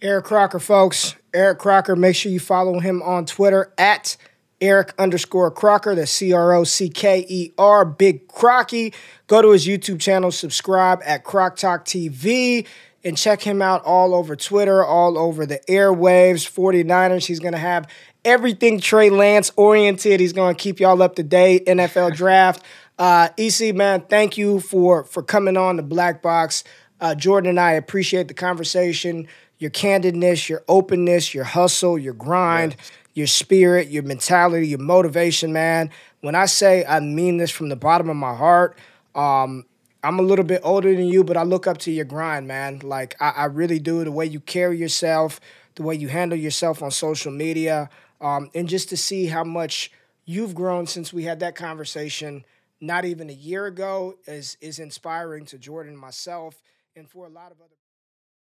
Eric Crocker, folks. Eric Crocker, make sure you follow him on Twitter at Eric underscore Crocker, that's C R O C K E R, Big Crocky. Go to his YouTube channel, subscribe at Croc Talk TV, and check him out all over Twitter, all over the airwaves, 49ers. He's going to have everything Trey Lance oriented. He's going to keep y'all up to date, NFL draft. Uh, EC, man, thank you for, for coming on the Black Box. Uh, Jordan and I appreciate the conversation, your candidness, your openness, your hustle, your grind your spirit, your mentality, your motivation, man. When I say I mean this from the bottom of my heart, um, I'm a little bit older than you, but I look up to your grind, man. Like I, I really do. The way you carry yourself, the way you handle yourself on social media, um, and just to see how much you've grown since we had that conversation not even a year ago is is inspiring to Jordan myself and for a lot of other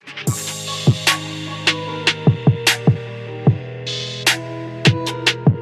Thank you